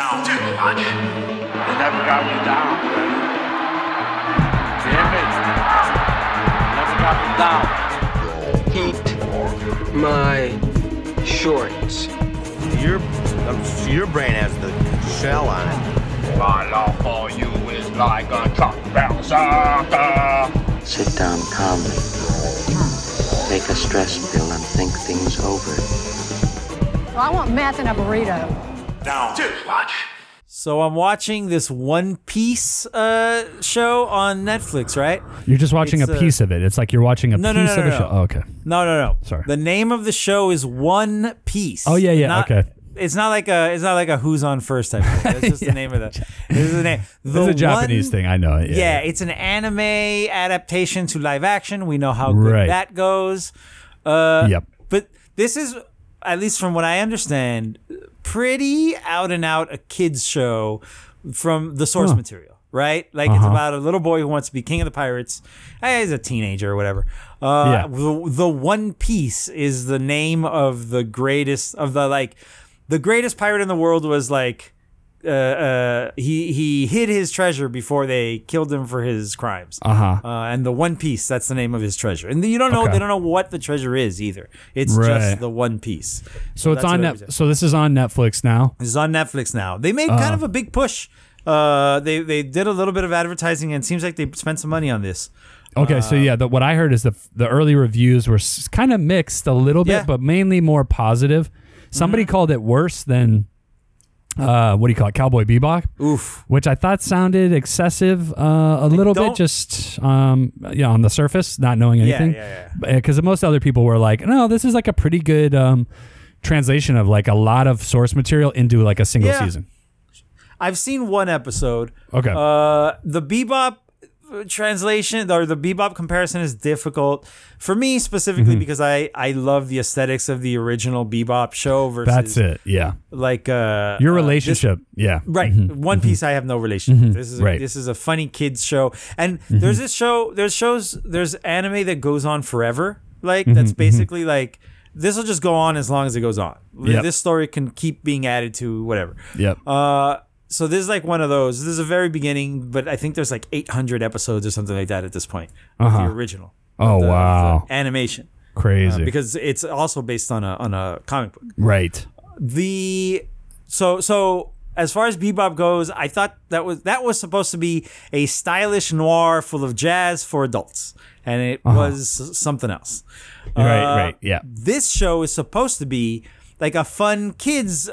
Down too much. They never got me down. Damn it. Never got me down. Heat my shorts. Your uh, your brain has the shell on it. My love for you is like a truck bouncer. Sit down calmly. Take a stress pill and think things over. I want meth in a burrito. Down too much. So I'm watching this One Piece uh, show on Netflix, right? You're just watching It's, a uh, piece of it. It's like you're watching a No, piece no, no, of no, a no. show. Oh, okay. No, no, no. Sorry. The name of the show is One Piece. Oh, yeah, yeah, Not- okay. It's not like a it's not like a Who's on First type. Of thing. That's just the name of the. This is the name. This The is a Japanese One- thing. I know it. Yeah, it's an anime adaptation to live action. We know how good Right. that goes. Uh, Yep. But this is, at least from what I understand, pretty out and out a kids show from the source Huh. material, right? Like it's Uh-huh. about a little boy who wants to be king of the pirates. Eh, He's a teenager or whatever. Uh, Yeah. the, the One Piece is the name of the greatest of the like, the greatest pirate in the world was like uh, uh, he he hid his treasure before they killed him for his crimes. Uh-huh. Uh, and the One Piece, that's the name of his treasure. And you don't know Okay. they don't know what the treasure is either. It's Right. just the One Piece. So it's on net. So this is on Netflix now. This is on Netflix now. They made kind Uh. of a big push. Uh, they they did a little bit of advertising, and it seems like they spent some money on this. Okay, Uh, so yeah, the, what I heard is the the early reviews were kind of mixed a little bit, Yeah. Mm-hmm. but mainly more positive. Somebody called it worse than uh, what do you call it, Cowboy Bebop? Oof. Which I thought sounded excessive uh, a little bit, just um, yeah, on the surface, not knowing Yeah, anything. yeah, Because most other people were like, no, this is like a pretty good um, translation of like a lot of source material into like a single Yeah. season. I've seen one episode. Okay. Uh, the Bebop translation or the Bebop comparison is difficult for me specifically Mm-hmm. because I I love the aesthetics of the original Bebop show versus That's it. Yeah. like uh Your uh, this- relationship. yeah. Right. Mhm. One Piece I have no relationship. with. This is a, Right. this is a funny kids show. And there's this show there's shows there's anime that goes on forever. Like that's basically like this will just go on as long as it goes on. Yep. This story can keep being added to whatever. Yep. Uh so this is like one of those. This is a very beginning, but I think there's like 800 episodes or something like that at this point Uh-huh. the original. Oh, the- of the wow. animation. Crazy. Uh, because it's also based on a on a comic book right. the so so as far as bebop goes i thought that was that was supposed to be a stylish noir full of jazz for adults and it was something else Uh-huh. Right. Uh, right. Yeah. this show is supposed to be like a fun kids uh,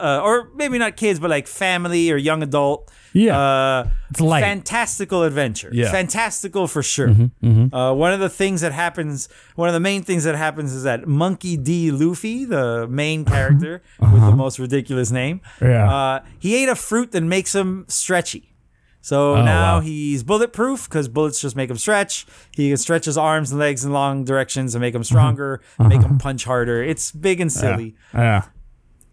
uh or maybe not kids but like family or young adult Yeah. uh It's light. fantastical adventure Yeah. Mm-hmm, fantastical for sure uh one of the things that happens one of the main things that happens is that monkey d luffy the main character with the most ridiculous name Uh-huh. Yeah. uh he ate a fruit that makes him stretchy so Oh, now wow. he's bulletproof because bullets just make him stretch. He can stretch his arms and legs in long directions and make him uh-huh. stronger, make uh-huh. him punch harder. It's big and silly. Yeah.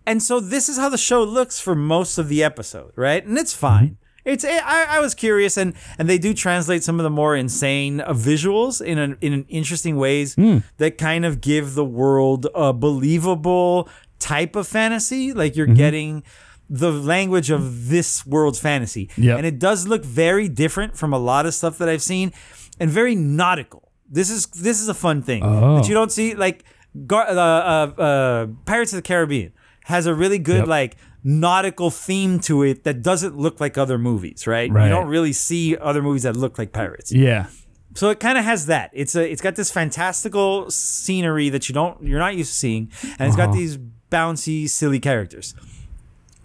And so this is how the show looks for most of the episode, right? And it's fine. Mm-hmm. It's I, I was curious, and and they do translate some of the more insane uh, visuals in an, in interesting ways hmm. that kind of give the world a believable type of fantasy. Like you're mm-hmm. getting the language of this world's fantasy, Yep. and it does look very different from a lot of stuff that I've seen, and very nautical. This is this is a fun thing Oh. that you don't see like Gar- uh, uh, uh, Pirates of the Caribbean has a really good Yep. like nautical theme to it that doesn't look like other movies, right? Right. You don't really see other movies that look like pirates. Yeah. So it kind of has that. It's a it's got this fantastical scenery that you don't you're not used to seeing, and it's got Uh-huh. these bouncy, silly characters.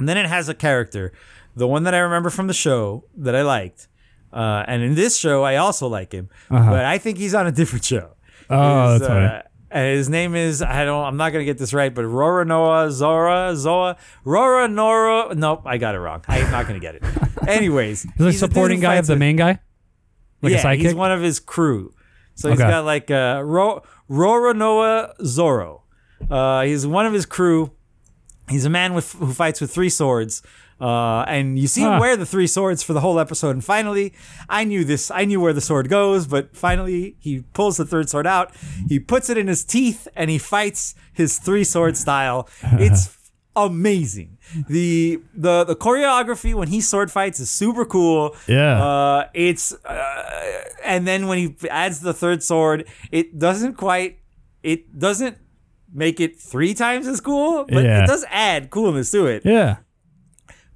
And then it has a character, the one that I remember from the show that I liked. Uh, and in this show, I also like him, but I think he's on a different show. Uh-huh. Oh, that's uh, and his name is I don't I'm not gonna get this right, but Rora Noah Zora Zoa Rora Nora. Nope, I got it wrong. I'm not gonna get it. Anyways, He's he's a supporting guy of the main guy? Like yeah, he's one of his crew. So he's Okay. got like uh, Ro- Rora Noah Zoro. Uh, he's one of his crew. He's a man with who fights with three swords. Uh, and you see him Huh. wear the three swords for the whole episode. And finally, I knew this. I knew where the sword goes, but finally, he pulls the third sword out. He puts it in his teeth and he fights his three sword style. It's amazing. The the the choreography when he sword fights is super cool. Yeah. Uh, it's uh, and then when he adds the third sword, it doesn't quite it doesn't make it three times as cool, but Yeah. it does add coolness to it. Yeah.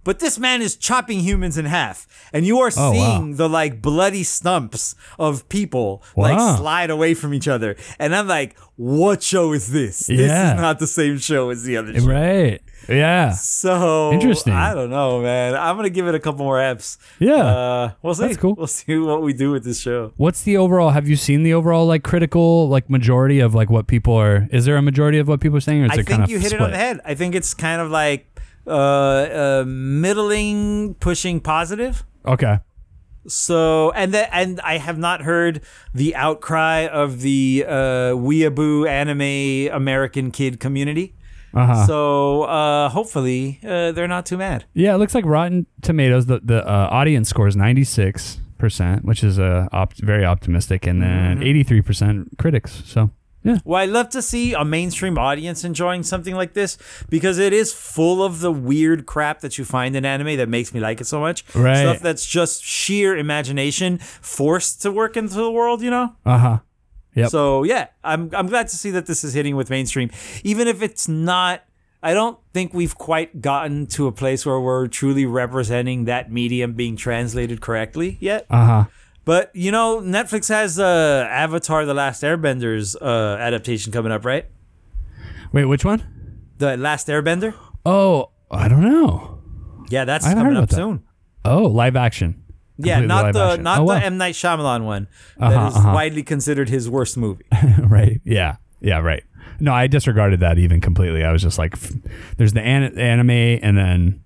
But this man is chopping humans in half, and you are Oh, wow. seeing the like bloody stumps of people like slide away from each other. And I'm like, what show is this? This is not the same show as the other show. Right. Yeah. So Interesting. I don't know, man. I'm gonna give it a couple more eps. Yeah. Uh, we'll see. That's cool. We'll see what we do with this show. What's the overall? Have you seen the overall like critical like majority of like what people are? Is there a majority of what people are saying, or is I it kind think of you hit it on the head. I think it's kind of like uh, uh middling pushing positive. Okay. So and that and I have not heard the outcry of the uh, weeaboo anime American kid community. Uh huh. So uh, hopefully uh, they're not too mad. Yeah, it looks like Rotten Tomatoes. The the uh, audience score is ninety six percent, which is uh, opt- very optimistic, and Mm-hmm. then three percent critics. So yeah, Well, I love to see a mainstream audience enjoying something like this because it is full of the weird crap that you find in anime that makes me like it so much. Right. Stuff that's just sheer imagination forced to work into the world, you know? uh huh. Yep. So yeah, I'm I'm glad to see that this is hitting with mainstream, even if it's not. I don't think we've quite gotten to a place where we're truly representing that medium being translated correctly yet. Uh huh. But you know, Netflix has uh, Avatar: The Last Airbenders uh, adaptation coming up, right? Wait, which one? The Last Airbender. Oh, I don't know. Yeah, that's coming up that. soon. Oh, live action. Yeah, not the action. not Oh, the. M Night Shyamalan one that Uh-huh, is uh-huh. widely considered his worst movie. right. Yeah. Yeah. Right. No, I disregarded that even completely. I was just like, there's the an- anime, and then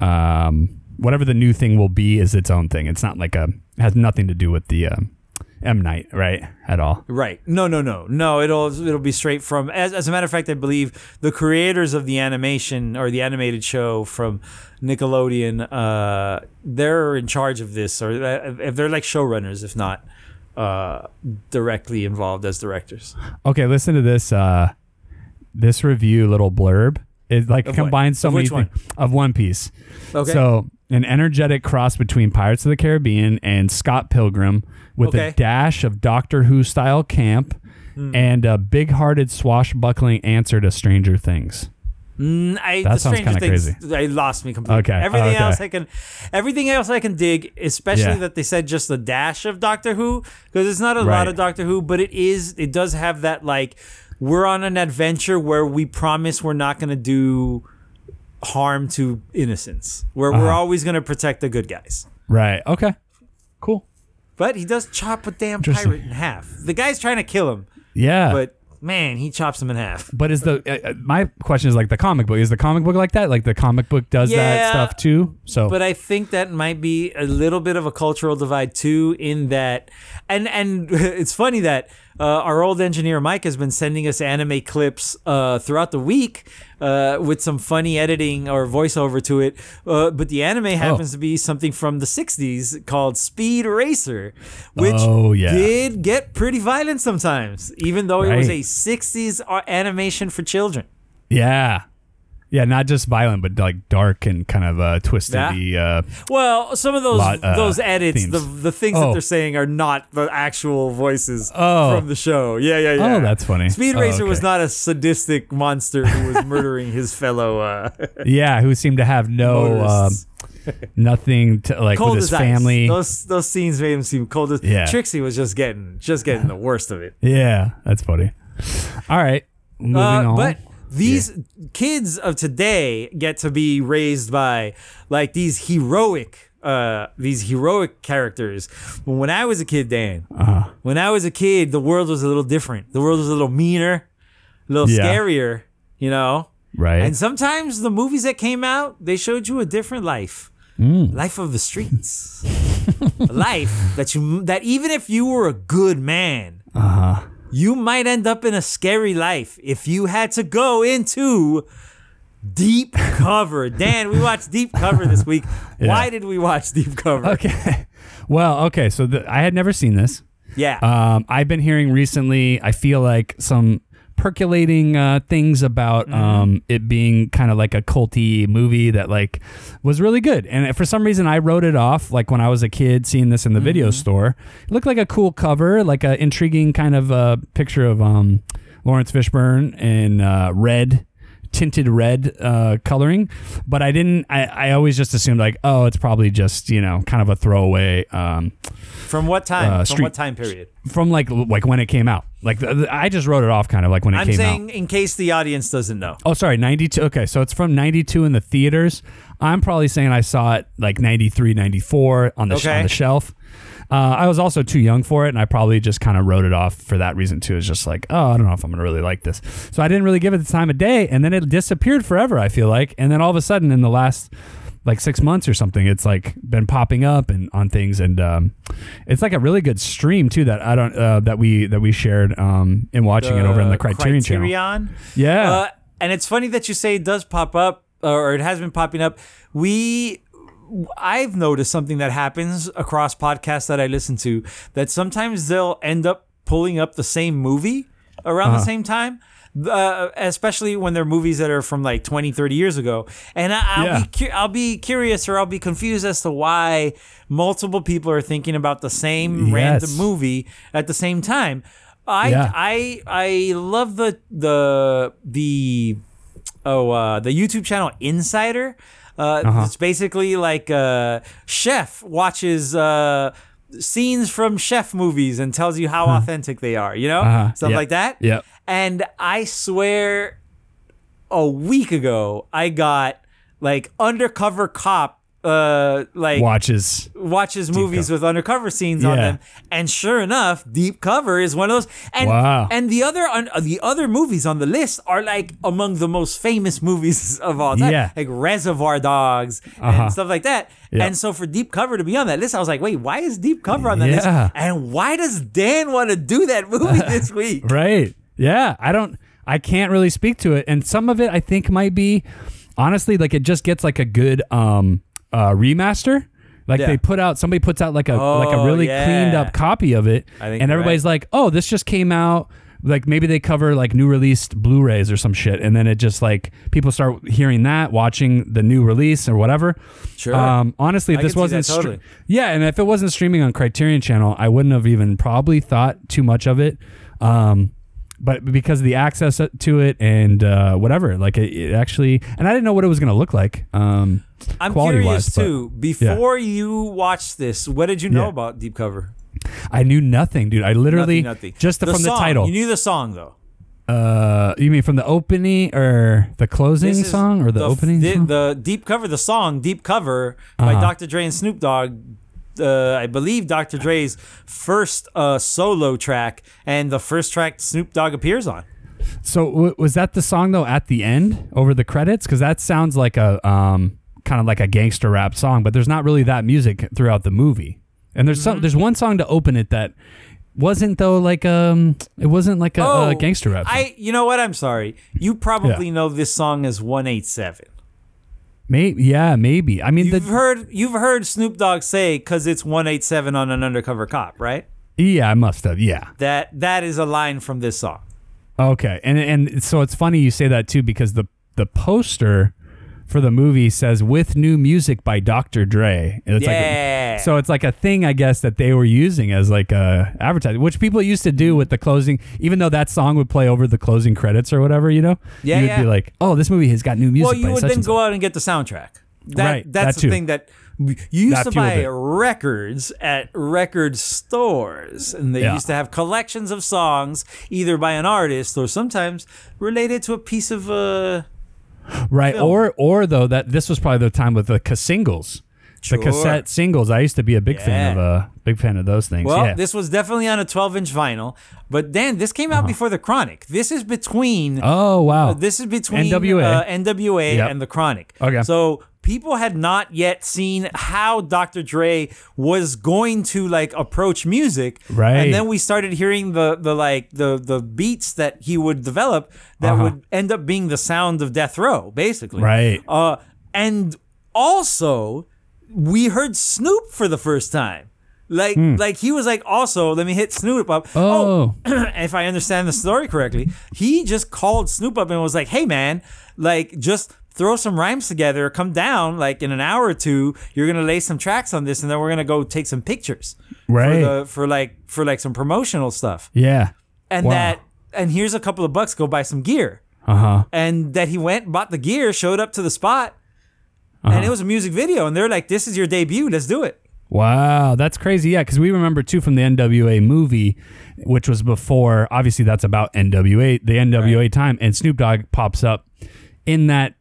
um, whatever the new thing will be is its own thing. It's not like a has nothing to do with the um, M Night, right? At all. Right. No, no, no. No, it'll it'll be straight from as, as a matter of fact, I believe the creators of the animation or the animated show from Nickelodeon, uh, they're in charge of this or uh, if they're like showrunners, if not uh, directly involved as directors. Okay, listen to this. Uh, this review little blurb. It like Of what? combines so Of many one? things of One Piece. Okay. So an energetic cross between Pirates of the Caribbean and Scott Pilgrim, with Okay. a dash of Doctor Who style camp, Hmm. and a big-hearted swashbuckling answer to Stranger Things. Mm, I, That the sounds Stranger kinda Things, I lost me completely. Okay, Everything okay. else I can, everything else I can dig, especially Yeah. that they said just a dash of Doctor Who, because it's not a lot Right. of Doctor Who, but it is, it does have that like, we're on an adventure where we promise we're not going to do harm to innocence. Where we're Uh-huh. always going to protect the good guys. Right. Okay. Cool. But he does chop a damn pirate in half. The guy's trying to kill him, Yeah. but man, he chops him in half. But is the uh, uh, my question is like the comic book? Is the comic book like that? Like the comic book does Yeah, that stuff too? So but I think that might be a little bit of a cultural divide too. In that, and and it's funny that uh, our old engineer Mike has been sending us anime clips uh, throughout the week uh, with some funny editing or voiceover to it. Uh, but the anime Oh. happens to be something from the '60s called Speed Racer, which Oh, yeah. did get pretty violent sometimes, even though it was a '60s animation for children. yeah, yeah, not just violent, but like dark and kind of uh, twisted. Uh, Well, some of those Lot, uh, those edits, themes. the the things that Oh. they're saying are not the actual voices Oh. from the show. Yeah, yeah, yeah. Oh, that's funny. Speed Oh, Racer was not a sadistic monster who was murdering his fellow uh, yeah, who seemed to have no um, nothing to like cold with his family. ice. Those those scenes made him seem cold as. Yeah. Trixie was just getting just getting the worst of it. Yeah, that's funny. All right, moving Uh, on. But these kids of today get to be raised by like these heroic, uh, these heroic characters. But when I was a kid, Dan, Uh-huh. when I was a kid, the world was a little different. The world was a little meaner, a little Yeah. scarier, you know. right, And sometimes the movies that came out, they showed you a different life. Mm. Life of the streets. a life that you that even if you were a good man, Uh-huh. You might end up in a scary life if you had to go into deep cover. Dan, we watched Deep Cover this week. Why did we watch Deep Cover? okay. Well, okay. So the, I had never seen this. Yeah. Um, I've been hearing recently. I feel like some percolating uh, things about um, it being kind of like a culty movie that like was really good. And for some reason, I wrote it off. Like when I was a kid, seeing this in the video store, it looked like a cool cover, like a intriguing kind of uh, picture of um, Lawrence Fishburne in uh, red tinted red uh, coloring, but I didn't. I, I always just assumed like, oh, it's probably just you know kind of a throwaway um, From what time? Uh, From what time period? from like like when it came out. Like the, the- I just wrote it off kind of like when it I'm came saying in case the audience doesn't know. Oh, sorry, ninety two. Okay, so it's from ninety two in the theaters. I'm probably saying I saw it like 93, 94 on the sh- on the shelf. Uh, I was also too young for it, and I probably just kind of wrote it off for that reason too. It's just like, oh, I don't know if I'm gonna really like this. So I didn't really give it the time of day, and then it disappeared forever. I feel like, and then all of a sudden, in the last like six months or something, it's like been popping up and on things, and um, it's like a really good stream too that I don't uh, that we that we shared um, in watching it over in the Criterion, channel. Criterion. Yeah. Uh, and it's funny that you say it does pop up, or it has been popping up. We, I've noticed something that happens across podcasts that I listen to that sometimes they'll end up pulling up the same movie around Uh-huh. the same time. Uh, especially when they're movies that are from like 20 30 years ago and I, I'll, Yeah. be cu- I'll be curious or i'll be confused as to why multiple people are thinking about the same random movie at the same time I Yeah. I I love the the the oh uh, the YouTube channel Insider. Uh, Uh-huh. It's basically like uh, chef watches uh, scenes from chef movies and tells you how authentic they are. You know, Uh-huh. stuff Yep. like that. Yeah. And I swear, a week ago I got like undercover cop. Uh, like Watches. watches movies with undercover scenes on them, and sure enough, Deep Cover is one of those. And Wow. and the other un, the other movies on the list are like among the most famous movies of all time, Yeah. like Reservoir Dogs Uh-huh. and stuff like that. Yeah. And so for Deep Cover to be on that list, I was like, wait, why is Deep Cover on that Yeah. list? And why does Dan want to do that movie this week? Right. Yeah. I don't. I can't really speak to it, and some of it I think might be, honestly, like it just gets like a good um uh remaster. Like Yeah. they put out somebody puts out like a like a Oh, really yeah. cleaned up copy of it, I think and you're everybody's like, oh, this just came out. Like maybe they cover like new released Blu-rays or some shit, and then it just like people start hearing that, watching the new release or whatever. Sure. Um, honestly, if I this can see wasn't that stre- totally. yeah, and if it wasn't streaming on Criterion Channel, I wouldn't have even probably thought too much of it. Um, but because of the access to it and uh, whatever, like it, it actually, and I didn't know what it was going to look like. Um, I'm curious but- too. Before you watched this, what did you know Yeah. about Deep Cover? I knew nothing, dude. I literally nothing, nothing. just The from the title. You knew the song though. uh, you mean from the opening or the closing song or the, opening? The, song? the deep cover, the song "Deep Cover" by Uh-huh. Dr. Dre and Snoop Dogg. Uh, I believe Dr. Dre's first uh, solo track and the first track Snoop Dogg appears on. So w- was that the song though at the end over the credits? Because that sounds like a um, kind of like a gangster rap song, but there's not really that music throughout the movie. And there's Mm-hmm. some there's one song to open it that wasn't though like um it wasn't like a, a gangster rap. Song. Oh, I, you know what? I'm sorry. You probably know this song as 187. Maybe yeah maybe. I mean You've the heard you've heard Snoop Dogg say because it's 187 on an undercover cop, right? yeah I must have yeah That that is a line from this song. okay and and so it's funny you say that too because the the poster for the movie says with new music by Dr. Dre. And It's like Yeah. a, so it's like a thing I guess that they were using as like a advertising, which people used to do with the closing, even though that song would play over the closing credits or whatever, you know? Yeah, You'd yeah. be like, oh, this movie has got new music well, you would then go out and get the soundtrack. That, Right, That's that the thing that you used That to buy it. records at record stores, and they Yeah. used to have collections of songs, either by an artist or sometimes related to a piece of uh. Right. film. Or or though that this was probably the time with the ca- singles. Sure. The cassette singles. I used to be a big fan Yeah. of uh big fan of those things. Well, yeah. this was definitely on a 12-inch vinyl, but Dan, this came out before the Chronic. This is between. oh wow. Uh, this is between NWA. Uh, NWA Yep. and the Chronic. Okay. So people had not yet seen how Dr. Dre was going to like approach music. Right. And then we started hearing the the like the the beats that he would develop that Uh-huh. would end up being the sound of Death Row, basically. Right. Uh and also we heard Snoop for the first time. Like, like he was like, also, let me hit Snoop up. Oh. if I understand the story correctly, he just called Snoop up and was like, hey, man, like, just throw some rhymes together, come down, like, in an hour or two, you're going to lay some tracks on this, and then we're going to go take some pictures. Right. For, the, for like, for like some promotional stuff. Yeah. And Wow. that, and here's a couple of bucks, go buy some gear. Uh huh. And that he went, bought the gear, showed up to the spot, Uh-huh. and it was a music video, and they're like, this is your debut, let's do it. Wow, that's crazy. Yeah, because we remember too from the NWA movie, which was before. Obviously, that's about NWA, the NWA time, and Snoop Dogg pops up in that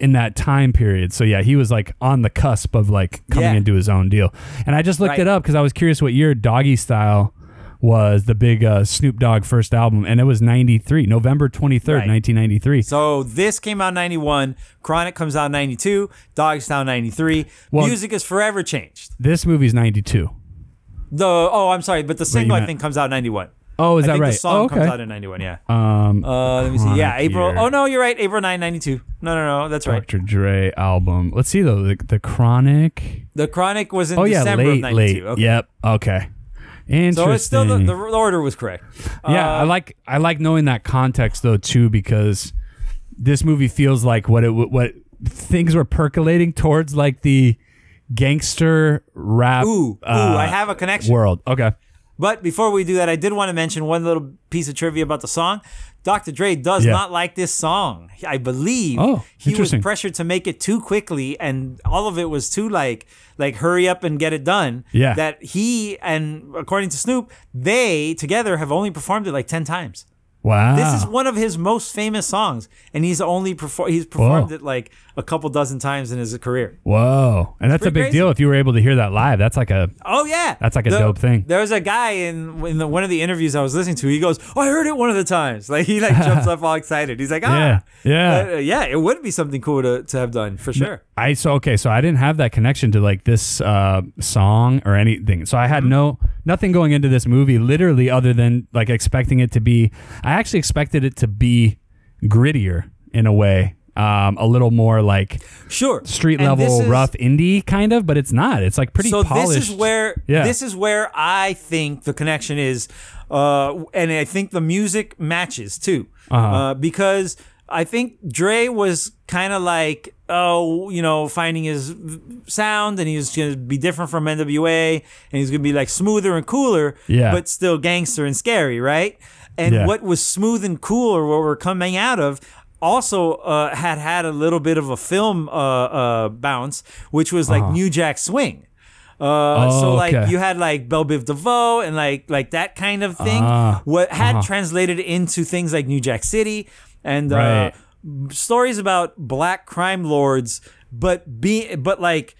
in that time period. So yeah, he was like on the cusp of like coming Yeah. into his own deal. And I just looked Right. it up because I was curious what year Doggy Style was the big uh, Snoop Dogg first album, and it was '93, November twenty third, Right. nineteen ninety three. So this came out 91, Chronic comes out in 92, Dogstown 93. Well- Music is forever changed. This movie's ninety two. The oh, I'm sorry, but the single I think comes out 91. Oh, is I that think right? the song oh, okay. comes out in 91, yeah. um, Uh, let me see. Yeah, April. year. Oh no, you're right. April 9, 92. No, no, no, that's right. Dr. Dre album. Let's see though. The, the Chronic. The Chronic was in Oh yeah, December late, of 92. late. Okay. Yep. Okay. Interesting. So it's still the, the order was correct. yeah, Uh, I like I like knowing that context though too because this movie feels like what it what things were percolating towards like the gangster rap Ooh, ooh, uh, I have a connection. world. Okay. But before we do that, I did want to mention one little piece of trivia about the song. Dr. Dre does Yeah. not like this song. I believe Oh, he was pressured to make it too quickly, and all of it was too like like hurry up and get it done. Yeah. That he and according to Snoop, they together have only performed it like ten times. Wow. This is one of his most famous songs, and he's only perform he's performed Whoa. it like a couple dozen times in his career. Whoa. And that's a big crazy. deal if you were able to hear that live. That's like a Oh yeah, That's like a The- dope thing. There was a guy in in the, one of the interviews I was listening to. He goes, "Oh, I heard it one of the times." Like he like jumps up all excited. He's like, "Ah, Yeah, yeah. Uh, yeah." It would be something cool to, to have done for sure. I so okay, so I didn't have that connection to like this uh, song or anything. So I had Mm-hmm. no nothing going into this movie, literally, other than like expecting it to be. I actually expected it to be grittier in a way, um, a little more like Sure, street And level, is- rough indie kind of, but it's not. It's like pretty So polished. this is where Yeah. this is where I think the connection is, uh, and I think the music matches too, Uh-huh. uh, because I think Dre was kind of like, oh, you know, finding his sound, and he's gonna be different from NWA, and he's gonna be like smoother and cooler, Yeah. but still gangster and scary, right? And Yeah. what was smooth and cool, or what we're coming out of. Also, uh, had had a little bit of a film uh, uh, bounce, which was like New Jack Swing. Uh, so Oh, like okay. you had like Belle Biv DeVoe and like like that kind of thing. Ah, what had translated into things like New Jack City and uh, Right. stories about black crime lords, but be but like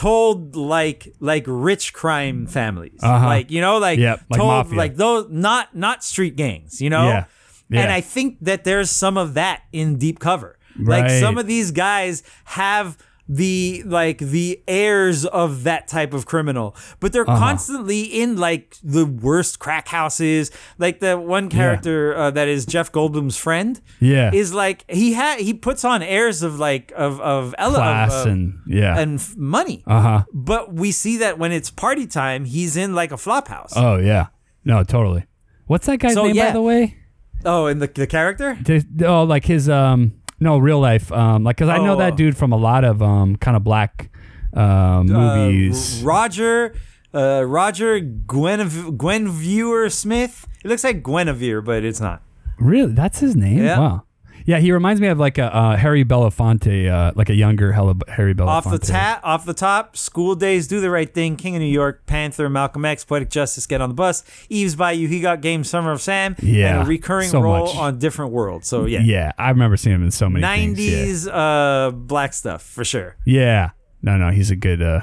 told like like rich crime families, Uh-huh. like you know like Yep, like told mafia. like those not not street gangs, you know. Yeah, yeah. And I think that there's some of that in Deep Cover. Like some of these guys have the like the airs of that type of criminal, but they're Uh-huh. constantly in like the worst crack houses. Like the one character uh, that is Jeff Goldblum's friend, Yeah. is like he had he puts on airs of like of of of, class uh, and yeah. and f- money. uh huh. But we see that when it's party time, he's in like a flop house. Oh yeah. No, totally. What's that guy's So, name by the way? oh, and the the character. Oh, like his um no real life um like because I know Oh, that uh, dude from a lot of um kind of black um movies. Uh, Roger, uh, Roger Gwenev- Guenveur Smith. It looks like Guinevere, but it's not. really, that's his name. Yeah. Wow. Yeah, he reminds me of like a uh, Harry Belafonte, uh, like a younger Harry Belafonte. Off the ta- off the top, School Days, Do the Right Thing, King of New York, Panther, Malcolm X, Poetic Justice, Get on the Bus, Eve's Bayou, He Got Game, Summer of Sam, Yeah, and a recurring so role much. on Different Worlds. So yeah, Yeah, I remember seeing him in so many things, yeah. nineties uh, black stuff for sure. Yeah. No, no, he's a good uh,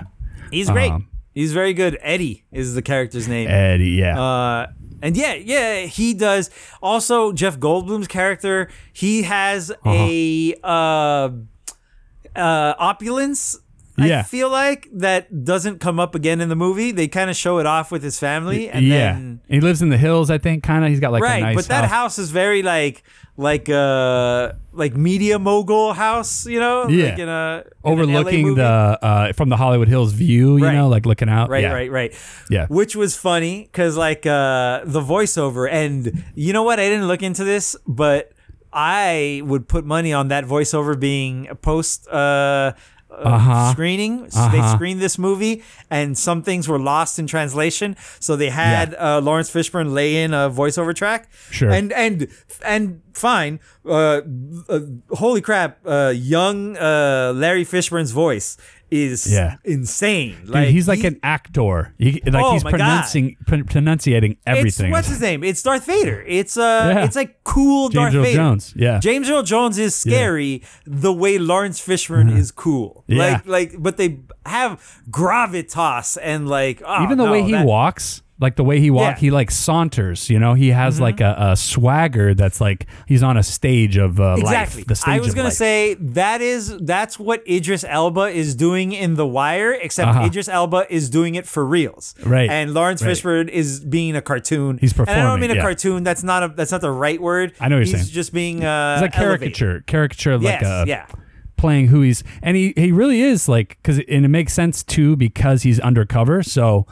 He's great. Um, He's very good. Eddie is the character's name. Eddie. Yeah. Uh, and yeah, yeah, he does. Also, Jeff Goldblum's character, he has Uh-huh. a uh, uh, opulence I feel like that doesn't come up again in the movie. They kind of show it off with his family, and yeah. then he lives in the hills, I think. Kind of. He's got like right. a nice but that house. is very like like uh like media mogul house, you know, Yeah. like in a in overlooking the uh, from the Hollywood Hills view. You Right. know, like looking out. Right, yeah. right, right. Yeah. Which was funny because, like, uh, the voiceover, and you know what? I didn't look into this, but I would put money on that voiceover being a post uh, Uh-huh. screening. They Uh-huh. screened this movie, and some things were lost in translation. So they had uh, Lawrence Fishburne lay in a voiceover track. Sure. And and and fine. Uh, uh, holy crap! Uh, young uh, Larry Fishburne's voice is Yeah. insane. Dude, like he's like he- an actor. He, like Oh he's my God. pronouncing pron- pronunciating everything. It's, what's his name? It's Darth Vader. It's uh, Yeah. it's like cool James Darth Earl Vader. Jones, yeah. James Earl Jones is scary the way Lawrence Fishburne is cool. Yeah. Like like, but they have gravitas and like oh, Even the no, way he that- walks, like the way he walks, Yeah. Mm-hmm. he like saunters. You know, he has like a, a swagger that's like he's on a stage of uh, Exactly. life. The stage I was gonna life. say that is that's what Idris Elba is doing in The Wire, except Uh-huh. Idris Elba is doing it for reals. Right. And Lawrence Right. Fishburne is being a cartoon. He's And I don't performing, mean a yeah. cartoon. That's not a that's not the right word. I know what He's you're saying. just being uh It's like elevated. caricature, caricature, like Yes, a yeah. playing who he's, and he he really is like because and it makes sense too because he's undercover. So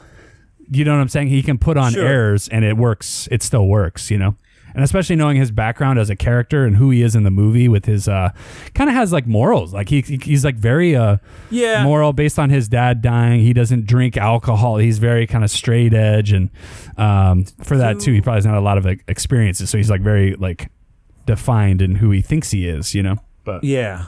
you know what I'm saying? He can put on Sure. airs and it works. It still works, you know. And especially knowing his background as a character and who he is in the movie with his uh kind of has like morals. Like he he's like very uh Yeah. moral based on his dad dying. He doesn't drink alcohol. He's very kind of straight edge and um for that too he probably has not a lot of like, experiences. So he's like very like defined in who he thinks he is, you know. But Yeah.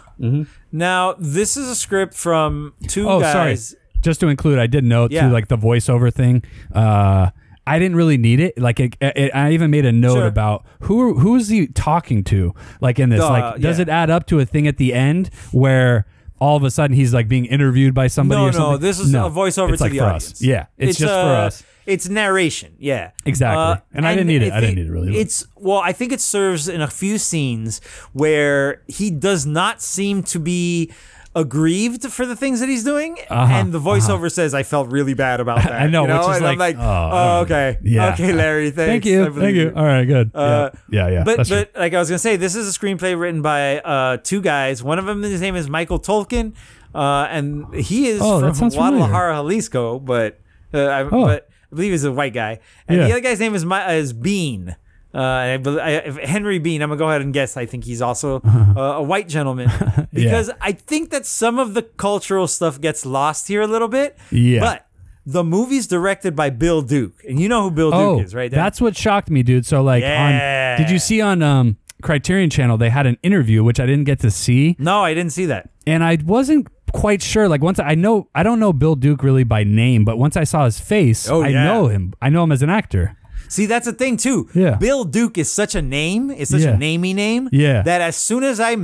Now this is a script from two oh, guys. Just to include, I did note Yeah. too, like the voiceover thing. Uh, I didn't really need it. Like, it, it, I even made a note Sure. about who who is he talking to? Like in this, Uh, like, does yeah. it add up to a thing at the end where all of a sudden he's like being interviewed by somebody? No, no, this is No. a voiceover It's to like the for audience. us. Yeah, it's, just for uh, us. It's narration. Yeah, Exactly. Uh, And I didn't need it. I didn't need it really. It's well, I think it serves in a few scenes where he does not seem to be aggrieved for the things that he's doing, Uh-huh, and the voiceover says, "I felt really bad about that." I know, you which is and I'm like, like, oh, oh, okay, Yeah. okay, Larry, thanks. Thank you. Thank you. All right, good. Uh, yeah, yeah, yeah. But true. but like I was gonna say, this is a screenplay written by uh, two guys. One of them, his name is Michael Tolkin, uh, and he is Oh, from. Guadalajara, Jalisco. But uh, I, Oh. but I believe he's a white guy, and Yeah. the other guy's name is My, is Bean. Uh, I, I, if Henry Bean. I'm gonna go ahead and guess. I think he's also uh, a white gentleman because I think that some of the cultural stuff gets lost here a little bit. Yeah. but. The movie's directed by Bill Duke, and you know who Bill oh, Duke is, right? Dan? that's what shocked me, dude. So like, Yeah. on did you see on um, Criterion Channel they had an interview which I didn't get to see. no, I didn't see that. and I wasn't quite sure. Like once I know, I don't know Bill Duke really by name, but once I saw his face, Oh, I yeah. know him. I know him as an actor. See, that's the thing too. Yeah. Bill Duke is such a name. It's such Yeah. a namey name. Yeah. That as soon as I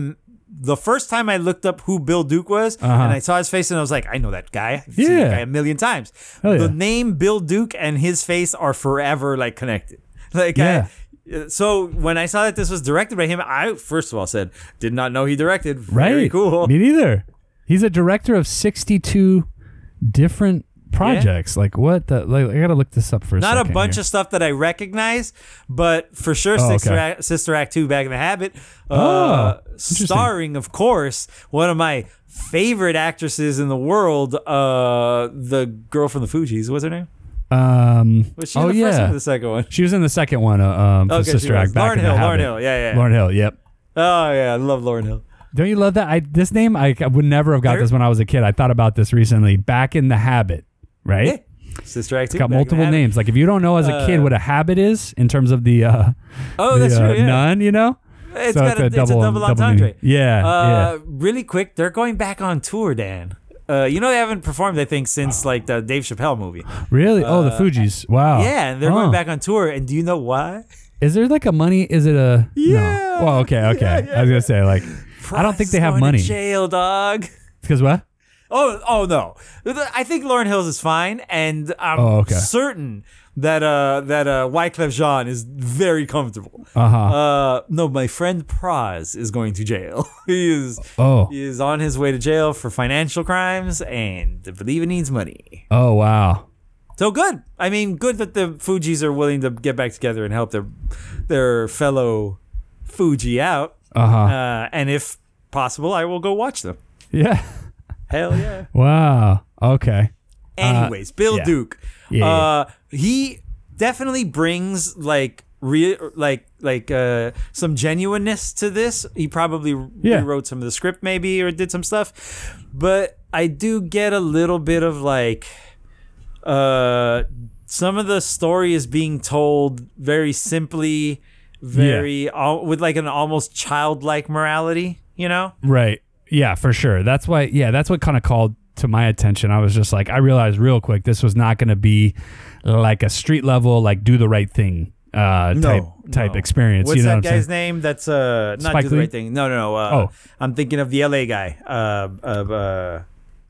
the first time I looked up who Bill Duke was, Uh-huh. and I saw his face, and I was like, I know that guy. I've seen Yeah. that guy a million times. Hell The yeah. name Bill Duke and his face are forever like connected. Like Yeah. I, so when I saw that this was directed by him, I first of all said, did not know he directed. Right? Cool. Me neither. He's a director of sixty-two different projects. Like what? The, like I gotta look this up for a Not a bunch here. of stuff that I recognize, but for sure, Oh, Sister, okay. Act, Sister Act 2 Back in the Habit. Oh, Uh, starring, of course, one of my favorite actresses in the world, uh, the girl from the Fugees. What's her name? Um. Was she oh in the first one yeah. the second one? She was in the second one. Uh, um, Okay, Sister. Act. Back Lauren in the Hill, Habit. Lauryn Hill, yeah, yeah. Lauryn Hill. Yep. Oh, yeah, I love Lauryn Hill. Don't you love that? I this name I, I would never have got There- this when I was a kid. I thought about this recently. Back in the Habit, right? Yeah. Sister Act It's got Back in the multiple names. Like if you don't know as a kid Uh, what a habit is in terms of the uh, Oh, the, that's uh, true, yeah. nun, you know, It's So got it's a, a it's double- a double, entendre. Yeah, Uh, Really quick, they're going back on tour, Dan. Uh, you know they haven't performed, I think, since like the Dave Chappelle movie. really. oh, the Fugees. Wow. uh, Yeah, and they're Oh. going back on tour. And do you know why? Is there like a money? Is it a? Yeah. No. Well, okay, okay. Yeah, yeah, I was gonna say like, I don't think they have going to money. Jail, dog. Because what? Oh, oh no. I think Lauryn Hills is fine, and I'm Oh, okay. certain that uh that uh Wyclef Jean is very comfortable. Uh-huh. Uh no, my friend Pras is going to jail. he is Oh. he is on his way to jail for financial crimes, and I believe he needs money. Oh wow. So good. I mean, good that the Fugees are willing to get back together and help their their fellow Fuji out. Uh-huh. Uh, and if possible, I will go watch them. Yeah. Hell yeah. Wow. Okay. Anyways, Bill Uh, yeah. Duke. Yeah, Uh, he definitely brings like re- like like uh some genuineness to this. He probably Yeah. rewrote some of the script maybe or did some stuff. But I do get a little bit of like uh some of the story is being told very simply, very al- with like an almost childlike morality, you know? Right. Yeah, for sure. That's why. Yeah, that's what kind of called to my attention. I was just like, I realized real quick this was not going to be like a street level, like do the right thing uh, type type no. experience. What's you know that what guy's saying? name? That's uh not Spike do the Lee? right thing. No, no, no. Uh, Oh. I'm thinking of the LA guy. Uh, uh, uh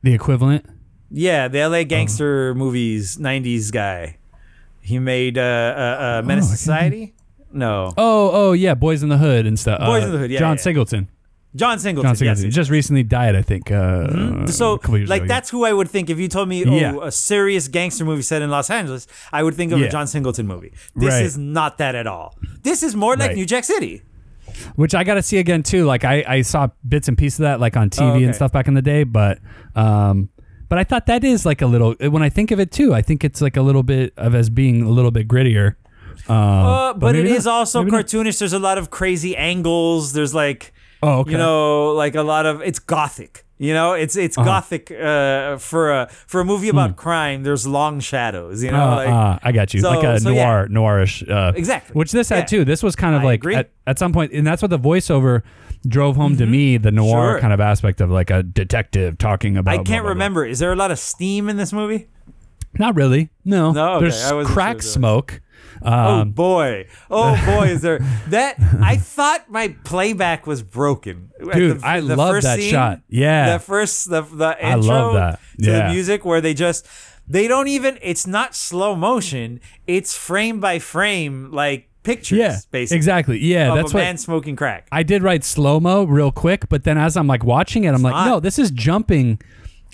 The equivalent. yeah, the Oh. LA gangster movies '90s guy. He made uh, uh, uh Menace Oh, Society. No, Oh, oh yeah, Boys in the Hood and stuff. Boys Uh, in the Hood, yeah, John yeah. Singleton. John Singleton. John Singleton Yes, just recently died, I think. Uh, Mm-hmm. so a couple years like ago, that's who I would think if you told me oh Yeah. a serious gangster movie set in Los Angeles, I would think of Yeah. a John Singleton movie. This Right. is not that at all. This is more like Right. New Jack City. which I got to see again too. Like I, I saw bits and pieces of that like on TV Oh, okay. and stuff back in the day, but um, but I thought that is like a little. When I think of it too, I think it's like a little bit of as being a little bit grittier. Um, Uh, but, it maybe is also Maybe not. cartoonish. There's a lot of crazy angles. There's like Oh, okay. you know, like a lot of it's gothic. You know, it's it's Uh-huh. gothic uh, for a for a movie about crime. There's long shadows. You know, Hmm. Uh, like uh, I got you. So- like a so, yeah. noir, noirish. Uh, Exactly. Which this had Yeah. too. This was kind of I like at, at some point, and that's what the voiceover drove home to me. The noir Mm-hmm. Sure. kind of aspect of like a detective talking about. I can't blah, blah. remember. Is there a lot of steam in this movie? Not really. No. No, okay. There's crack sure there oh Um, boy! Oh boy! Is there that? I thought my playback was broken. Dude, I love first that shot. Yeah. the first the the I intro love that. to Yeah. the music where they just they don't even. It's not slow motion. It's frame by frame, like pictures. yeah. basically. Exactly. Yeah. That's a what man smoking crack. I did write slow mo real quick, but then as I'm like watching it, I'm like, not. no, this is jumping.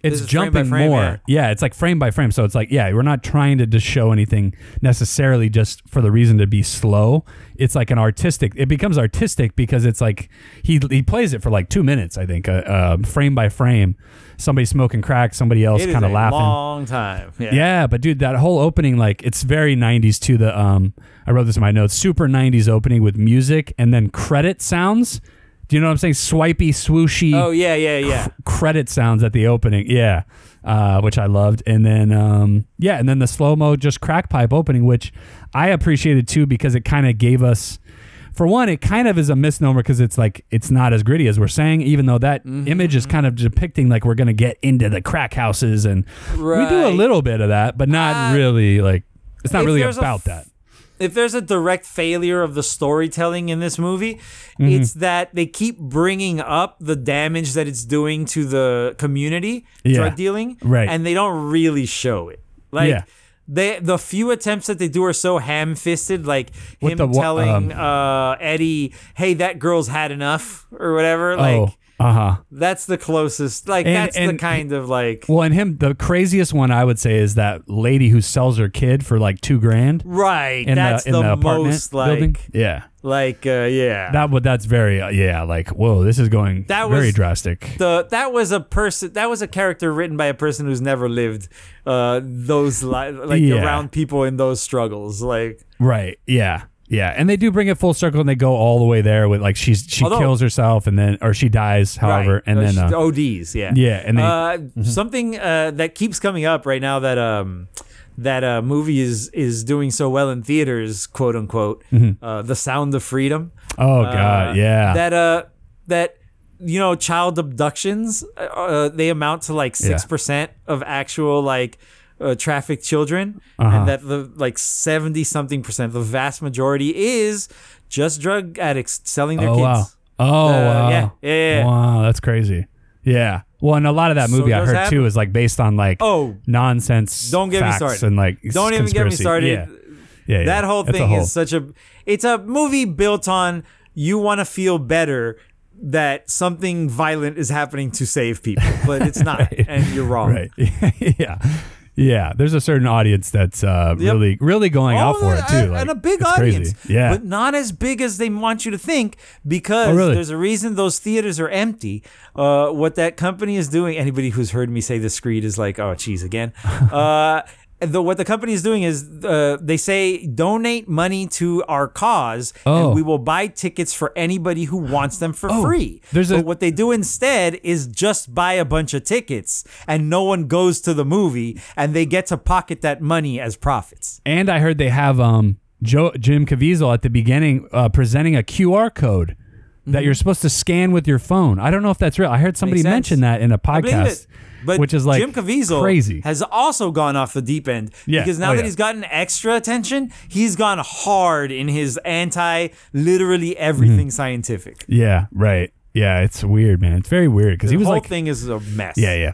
It's is frame jumping frame, more. Yeah. it's like frame by frame. So it's like, yeah, we're not trying to just show anything necessarily just for the reason to be slow. It's like an artistic. It becomes artistic because it's like he he plays it for like two minutes, I think, uh, uh, frame by frame. Somebody smoking crack, somebody else kind of laughing. long time. Yeah. Yeah, but dude, that whole opening, like, it's very '90s to the. Um, I wrote this in my notes. Super '90s opening with music and then credit sounds. Do you know what I'm saying? Swipey, swooshy Oh yeah, yeah, yeah. credit sounds at the opening. Yeah, uh, which I loved. And then, um, yeah, and then the slow mo, just crack pipe opening, which I appreciated too because it kind of gave us. For one, it kind of is a misnomer because it's like it's not as gritty as we're saying, even though that Mm-hmm. image is kind of depicting like we're gonna get into the crack houses, and we do a little bit of that, but not Uh, really like it's not really about f- that. If there's a direct failure of the storytelling in this movie, Mm-hmm. it's that they keep bringing up the damage that it's doing to the community, Yeah. drug dealing, Right. And they don't really show it. Like Yeah. they, the few attempts that they do are so ham-fisted, like With him the telling um, uh, Eddie, "Hey, that girl's had enough," or whatever. Like oh, huh. That's the closest. Like And- that's the kind of like. Well, and him, the craziest one I would say is that lady who sells her kid for like two grand Right, in that's the in the, the, most like, building. Yeah, like, uh, yeah. that would that's very uh, yeah like whoa this is going That was very drastic. the that was a person that was a character written by a person who's never lived uh those li- like Yeah. around people in those struggles like Right. Yeah. Yeah. And they do bring it full circle and they go all the way there with like she's she Although- kills herself and then or she dies, however, right. and Uh, then uh, ODs yeah yeah, and they- uh, something uh that keeps coming up right now that um that uh movie is is doing so well in theaters quote unquote uh the sound of freedom oh Uh, god, yeah. that uh that you know child abductions uh, uh, they amount to like Yeah. 6% of actual like uh, trafficked children Uh-huh. and that the like 70 something percent the vast majority is just drug addicts selling their oh kids wow. Oh Uh, wow. yeah, yeah, yeah. Wow, that's crazy. Yeah. Well, and a lot of that So movie I heard happen. too is like based on like Oh. nonsense. Don't get me started. And like Don't even get me started. Yeah. Yeah, yeah. That whole thing whole- is such a it's a movie built on you want to feel better that something violent is happening to save people, but it's not, and you're wrong. right. yeah, yeah. There's a certain audience that's uh, Yep. really, really going out for it too. Like, and a big it's crazy. audience. Yeah, But not as big as they want you to think because Oh, really? there's a reason those theaters are empty. Uh, what that company is doing, anybody who's heard me say the screed is like, oh, geez, again. uh, the, what the company is doing is uh, they say donate money to our cause Oh. and we will buy tickets for anybody who wants them for Oh, free. there's a- but what they do instead is just buy a bunch of tickets and no one goes to the movie and they get to pocket that money as profits. and I heard they have um Joe Jim Caviezel at the beginning uh, presenting a QR code that you're supposed to scan with your phone. I don't know if that's real. I heard somebody Mm-hmm. mention that in a podcast. But which is like Jim Caviezel crazy. has also gone off the deep end Yeah. because now Oh, that yeah. he's gotten extra attention, he's gone hard in his anti literally everything Mm-hmm. scientific. yeah, right. Yeah, it's weird, man. It's very weird because he was whole like, thing is a mess. yeah, yeah.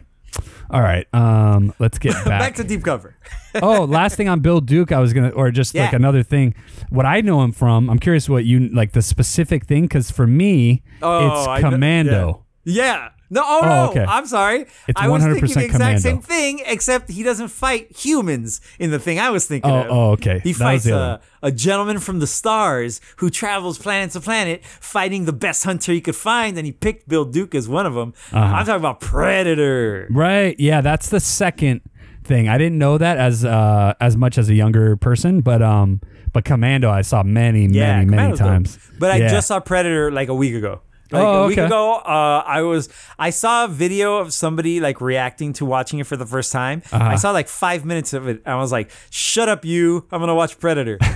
All right, um, let's get back. Back to deep cover. oh, last thing on Bill Duke, I was gonna, or just like another thing. What I know him from, I'm curious what you like the specific thing, because for me, Oh, it's Commando. Yeah. yeah. No, oh, Oh, no. okay. I'm sorry. It's I was thinking 100% the exact same thing, except he doesn't fight humans in the thing I was thinking Oh, of. oh, okay. He That fights a, a gentleman from the stars who travels planet to planet fighting the best hunter he could find, and he picked Bill Duke as one of them. Uh-huh. I'm talking about Predator. Right. Yeah, that's the second thing. I didn't know that as uh as much as a younger person, but um but Commando I saw many, Yeah, many, many Commando's dope. times. But I just saw Predator like a week ago. Like Oh, a week okay. ago, uh, I was I saw a video of somebody like reacting to watching it for the first time. Uh-huh. I saw like five minutes of it. And I was like, "Shut up, you! I'm gonna watch Predator."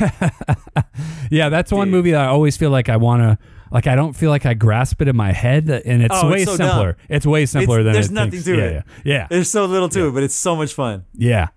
Yeah, that's one movie that I always feel like I wanna like I don't feel like I grasp it in my head and it's Oh, way it's so dumb. simpler. It's way simpler It's- than there's nothing thinks. to yeah, it. Yeah. Yeah. There's so little to it, but it's so much fun. Yeah.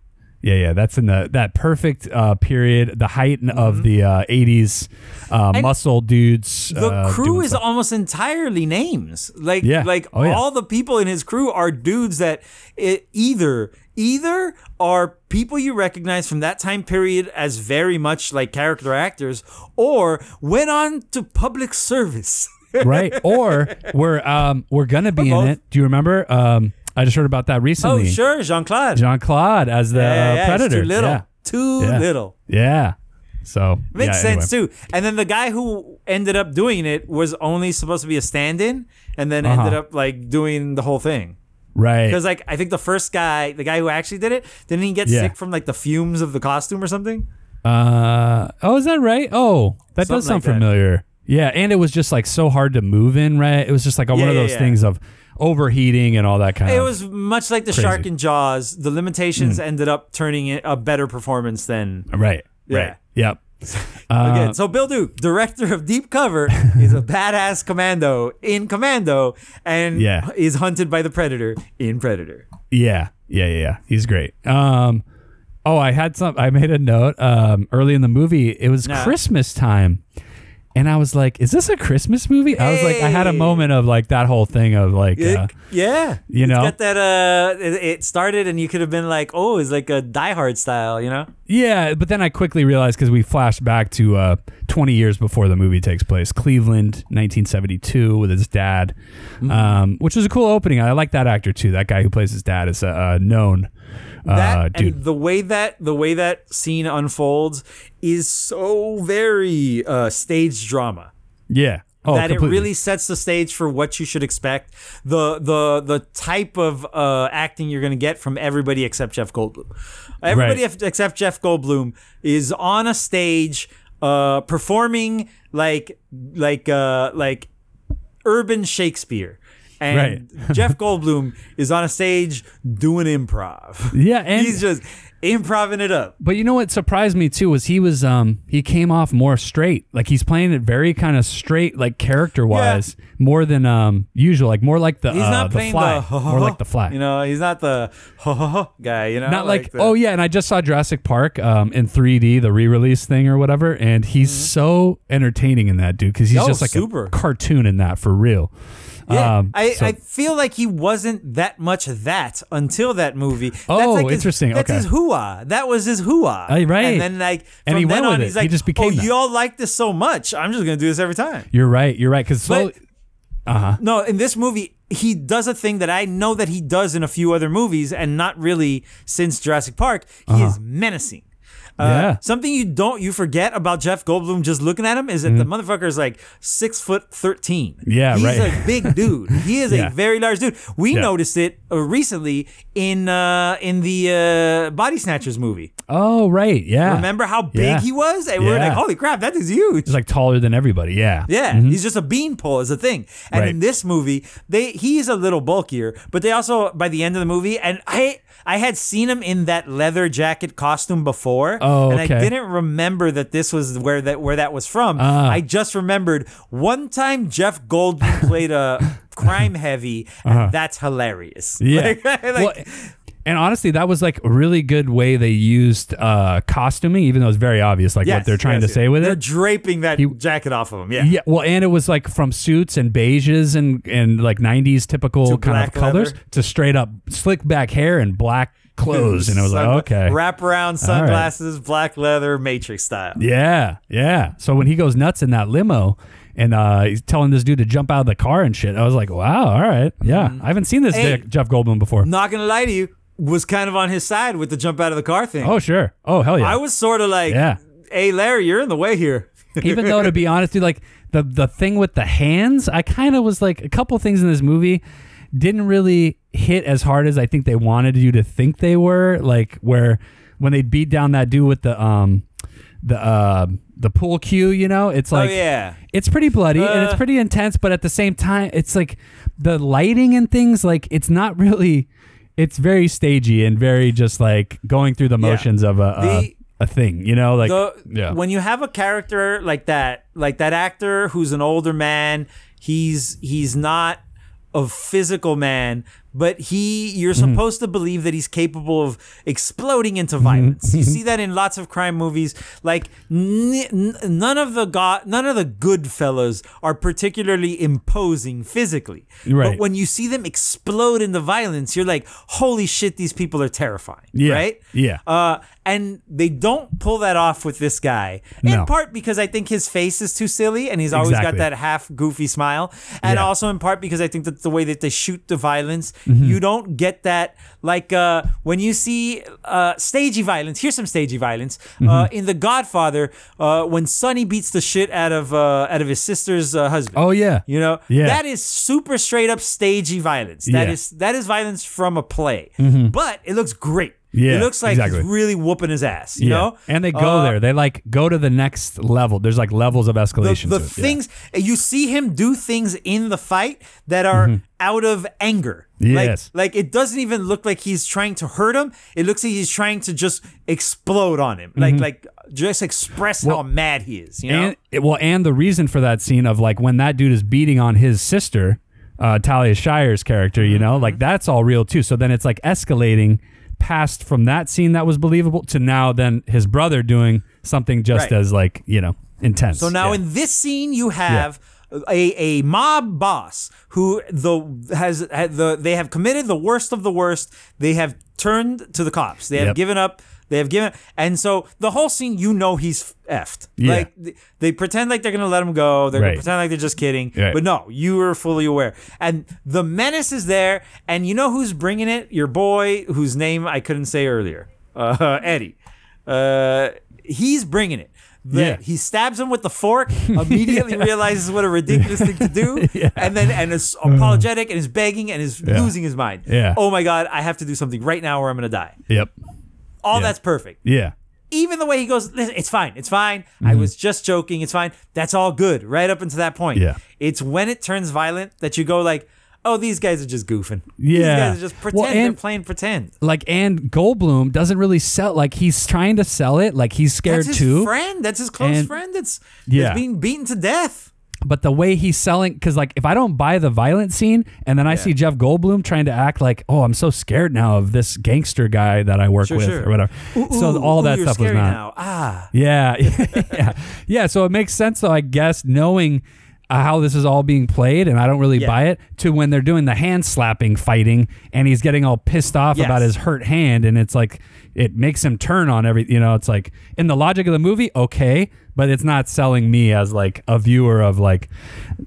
Yeah, yeah, that's in the that perfect uh, period, the height Mm-hmm. of the uh, '80s uh, muscle dudes. The uh, crew is stuff. almost entirely names. Like Yeah. like Oh, yeah. all the people in his crew are dudes that it either either are people you recognize from that time period as very much like character actors or went on to public service. right. Or we're um we're gonna be in both. it. Do you remember? Um, I just heard about that recently. oh, sure, Jean-Claude. Jean Claude as the yeah, yeah, uh, yeah, predator. It's too little. Yeah. Too Yeah. little. Yeah. So Makes yeah, sense anyway. too. And then the guy who ended up doing it was only supposed to be a stand-in, and then Uh-huh. ended up like doing the whole thing. Right. Because like I think the first guy, the guy who actually did it, didn't he get Yeah. sick from like the fumes of the costume or something? Uh oh, is that right? Oh, that does sound like that. familiar. Yeah, and it was just like so hard to move in, right? It was just like one Yeah, of yeah, those yeah. things of overheating and all that kind It of. It was much like the Crazy. shark in Jaws. The limitations Hmm. ended up turning it a better performance than right. Yeah. Right. Yep. Uh, again. So Bill Duke, director of Deep Cover, is a badass commando in Commando, and Yeah. is hunted by the Predator in Predator. Yeah, yeah, yeah, yeah. He's great. Um, oh, I had some. I made a note. Um, early in the movie, it was Nah. Christmas time, and I was like, "Is this a Christmas movie?" I was like, I had a moment of like that whole thing of like, uh, yeah, you It's know? got that. Uh, it, it started, and you could have been like, "Oh, it's like a Die Hard style," you know? yeah. But then I quickly realized because we flashed back to uh, 20 years before the movie takes place, Cleveland, 1972, with his dad, Mm-hmm. um, which was a cool opening. I like that actor too. That guy who plays his dad is a uh, known that uh, dude. and the way that the way that scene unfolds is so very uh, stage drama. yeah. Oh, that completely. it really sets the stage for what you should expect. The the the type of uh, acting you're going to get from everybody except Jeff Goldblum. Everybody Right. except Jeff Goldblum is on a stage uh, performing like like uh, like urban Shakespeare. And right. Jeff Goldblum is on a stage doing improv. Yeah, and He's just improving it up. But you know what surprised me too was he was um he came off more straight. Like he's playing it very kind of straight, like character wise, more than um usual. Like more like the He's uh, not the playing fly. the more like the fly. You know, he's not the ha ha ha guy. You know, not like, the- oh yeah, and I just saw Jurassic Park um in 3D, the re-release thing or whatever, and he's so entertaining in that dude because he's Mm-hmm. Oh, just like super. a cartoon in that for real. Yeah, Um, I, so- I feel like he wasn't that much that until that movie. That's Oh, like his- interesting. That's Okay. his hooah. That was his hooah. Oh, right. And then like And he then went with on, it. he's He just became oh, that." y'all like this so much. I'm just gonna do this every time. You're right. You're right. Because uh huh. No, in this movie, he does a thing that I know that he does in a few other movies, and not really since Jurassic Park. He is menacing. Uh. Yeah. Something you don't you forget about Jeff Goldblum just looking at him is that the motherfucker is like six foot thirteen. Mm-hmm. Yeah, he's right. a big dude. He is Yeah. a very large dude. We Yeah. noticed it uh, recently in uh, in the uh, Body Snatchers movie. Oh, right. Yeah. Remember how big Yeah. he was? And we were Yeah. like, holy crap, that is huge. He's like taller than everybody. Yeah. Yeah, he's just a beanpole is a thing. And Right. in this movie, they he's a little bulkier, but they also by the end of the movie, and I I had seen him in that leather jacket costume before, Oh, and I didn't remember that this was where that where that was from. Ah. I just remembered one time Jeff Goldblum played a crime heavy, and that's hilarious. Uh-huh. Yeah. Like- like- well, and honestly, that was like a really good way they used uh, costuming, even though it's very obvious, like what they're trying yes, to say yes. with They're it. draping that He- jacket off of him. Yeah. Yeah, well, and it was like from suits and beiges and and like '90s typical To kind of colors leather. to straight up slick back hair and black clothes, and it was like Sungla- okay, Wraparound sunglasses, black leather, Matrix style. yeah, yeah. So when he goes nuts in that limo. And uh, he's telling this dude to jump out of the car and shit. I was like, "Wow, all right, yeah." I haven't seen this Mm-hmm. Hey. Jeff Goldblum before. not gonna lie to you, was kind of on his side with the jump out of the car thing. Oh, sure. Oh, hell yeah. I was sort of like, Yeah. hey, Larry, you're in the way here. even though to be honest, dude, like the the thing with the hands, I kind of was like a couple things in this movie didn't really hit as hard as I think they wanted you to think they were. Like where when they beat down that dude with the um the uh the pool cue, you know, it's like oh yeah, it's pretty bloody and it's Uh. pretty intense, but at the same time, it's like the lighting and things. Like it's not really. It's very stagey and very just like going through the motions of a a, The- a thing, you know. Like the, yeah, when you have a character like that, like that actor who's an older man, he's he's not a physical man, but he you're Mm-hmm. supposed to believe that he's capable of exploding into violence. you see that in lots of crime movies. Like n- n- none of the go- none of the good fellas are particularly imposing physically. Right. But when you see them explode into violence, you're like, holy shit, these people are terrifying. Yeah. Right? Yeah. Uh, and they don't pull that off with this guy. In No. part because I think his face is too silly and he's always got that half goofy smile. And Yeah. also in part because I think that the way that they shoot the violence, Mm-hmm. you don't get that like uh, when you see uh, stagey violence. Here's some stagey violence. Mm-hmm. Uh, in The Godfather, uh, when Sonny beats the shit out of uh, out of his sister's uh, husband. oh yeah, You know, Yeah. that is super straight up stagey violence. That Yeah. is that is violence from a play, but it looks great. Yeah, it looks like exactly. he's really whooping his ass. You yeah. know, and they go Uh, there. They like go to the next level. There's like levels of escalation. the to it. Yeah. things you see him do things in the fight that are out of anger. Mm-hmm. Yes. Like, like it doesn't even look like he's trying to hurt him. It looks like he's trying to just explode on him. Like like just express how mad he is. You know. Mm-hmm. and well, and the reason for that scene of like when that dude is beating on his sister, uh, Talia Shire's character, you know, Mm-hmm. like that's all real too. So then it's like escalating past from that scene that was believable to now then his brother doing something just Right. as like you know intense. So now Yeah. in this scene, you have a, a mob boss who the has had the they have committed the worst of the worst. They have turned to the cops. They have Yep. given up. They have given, and so the whole scene, you know, he's effed. Yeah. Like th- they pretend like they're gonna let him go. They're Right. gonna pretend like they're just kidding. Right. But no, you are fully aware. And the menace is there. And you know who's bringing it? Your boy, whose name I couldn't say earlier, uh, Eddie. Uh, he's bringing it. The, Yeah. He stabs him with the fork. Immediately realizes what a ridiculous thing to do, and then and is apologetic and is begging and is losing his mind. Yeah. Oh my god, I have to do something right now or I'm gonna die. Yep. All Yeah. that's perfect. Yeah. Even the way he goes, "Listen, it's fine, it's fine. Mm-hmm. I was just joking. It's fine. That's all good. Right up until that point. Yeah. It's when it turns violent that you go like, oh, these guys are just goofing. Yeah. These guys are just pretend. Well, They're and- playing pretend. Like and Goldblum doesn't really sell. Like he's trying to sell it. Like he's scared That's his too. friend. That's his close And- friend. That's Yeah. that's being beaten to death. But the way he's selling because like if i don't buy the violent scene and then i see jeff goldblum trying to act like oh i'm so scared now of this gangster guy that i work Sure, with sure. or whatever so Ooh, all ooh, that stuff was not now. Ah. yeah yeah yeah so it makes sense though i guess knowing uh, how this is all being played, and I don't really Yeah. buy it. To when they're doing the hand slapping fighting, and he's getting all pissed off Yes. about his hurt hand, and it's like it makes him turn on every. You know, it's like in the logic of the movie, okay, but it's not selling me as like a viewer of like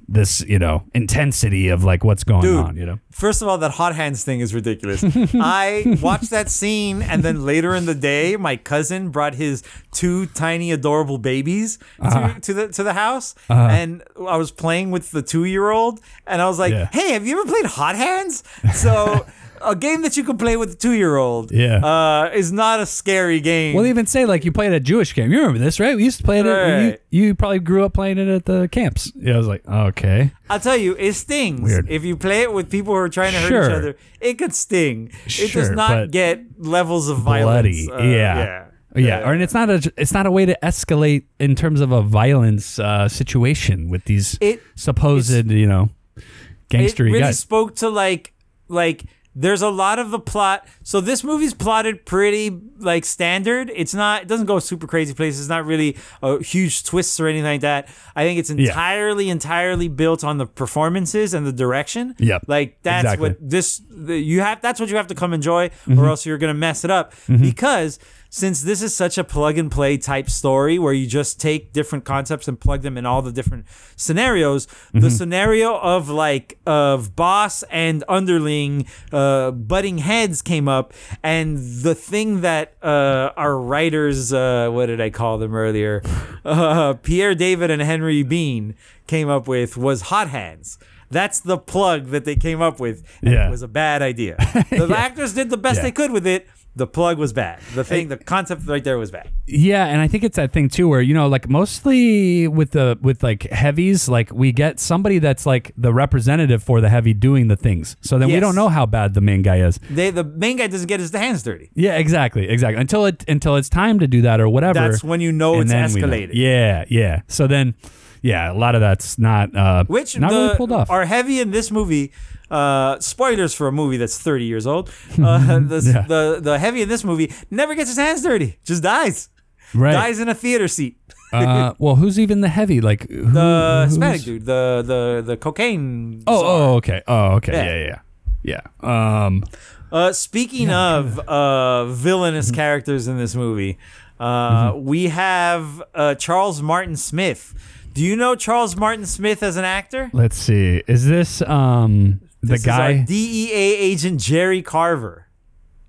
this, you know, intensity of like what's going Dude, on. You know, First of all, that hot hands thing is ridiculous. I watched that scene, and then later in the day, my cousin brought his two tiny, adorable babies Uh-huh. to, to the to the house, and I was playing with the two year old, and I was like, Yeah. "Hey, have you ever played Hot Hands?" So. A game that you can play with a two-year-old, Yeah. uh, is not a scary game. well, they even say like you played a Jewish game. You remember this, right? We used to play it. At, Right. you, you probably grew up playing it at the camps. Yeah, I was like, okay. I'll tell you, it stings. Weird. If you play it with people who are trying to hurt each other, it could sting. it does not get levels of bloody. violence. uh, yeah. yeah. Or and it's not a it's not a way to escalate in terms of a violence uh, situation with these It- supposed you know it gangstery really guys. spoke to like like there's a lot of the plot so this movie's plotted pretty like standard it's not it doesn't go super crazy places it's not really a huge twists or anything like that i think it's Yeah. entirely entirely built on the performances and the direction Yep. like that's Exactly. what this the, you have that's what you have to come enjoy Mm-hmm. or else you're gonna mess it up because since this is such a plug and play type story where you just take different concepts and plug them in all the different scenarios, Mm-hmm. the scenario of like of boss and underling uh, butting heads came up, and the thing that uh, our writers, uh, what did I call them earlier, uh, Pierre David and Henry Bean came up with was hot hands. That's the plug that they came up with. And Yeah. It was a bad idea. The actors did the best Yeah. they could with it. The plug was bad. The thing, the concept right there was bad. Yeah, and I think it's that thing too where you know like mostly with the with like heavies like we get somebody that's like the representative for the heavy doing the things. So then we Yes. don't know how bad the main guy is. They, the main guy doesn't get his hands dirty. Yeah, exactly, exactly. Until it until it's time to do that or whatever. That's when you know it's then we know. escalated. Yeah, yeah. So then, yeah, a lot of that's not uh, Which not the, really pulled off. are heavy in this movie. Uh, spoilers for a movie that's 30 years old. Uh, the, Yeah. the the heavy in this movie never gets his hands dirty. Just dies. right. Dies in a theater seat. uh, well, who's even the heavy? Like who, The Hispanic dude. The the the cocaine. Oh, czar. oh, okay. Oh, okay. Yeah. Yeah, yeah, yeah. yeah. Um, Uh, speaking of uh, villainous Mm-hmm. characters in this movie, uh, we have uh, Charles Martin Smith. Do you know Charles Martin Smith as an actor? let's see. Is this um the This guy? DEA agent Jerry Carver,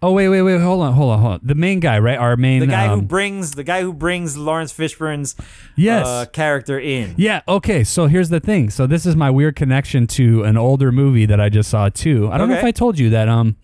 oh, wait, wait, wait. Hold on, hold on, hold on. The main guy, right? Our main. the guy who um, brings the guy who brings Lawrence Fishburne's Yes. uh, character in. Yeah. Okay. So here's the thing. So this is my weird connection to an older movie that I just saw too. I don't know if I told you that. Um.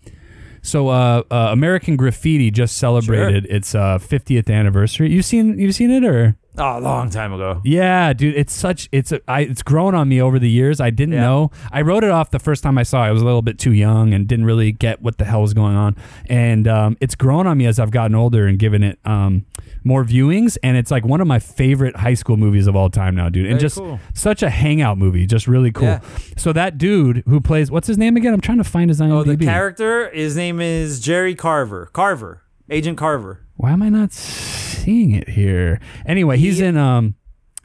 So uh, uh American Graffiti just celebrated its uh 50th anniversary. You've seen you've seen it or? Oh, a long time ago. Yeah, dude, it's such it's a, I, it's grown on me over the years. I didn't Yeah. know. I wrote it off the first time I saw it. I was a little bit too young and didn't really get what the hell was going on. And um, it's grown on me as I've gotten older and given it um, more viewings. And it's like one of my favorite high school movies of all time now, dude. And Very just cool. such a hangout movie, just really cool. Yeah. So that dude who plays what's his name again? I'm trying to find his IMDb. Oh, the character, his name is Jerry Carver. Carver, Agent Carver. Why am I not seeing it here? Anyway, he's He- in um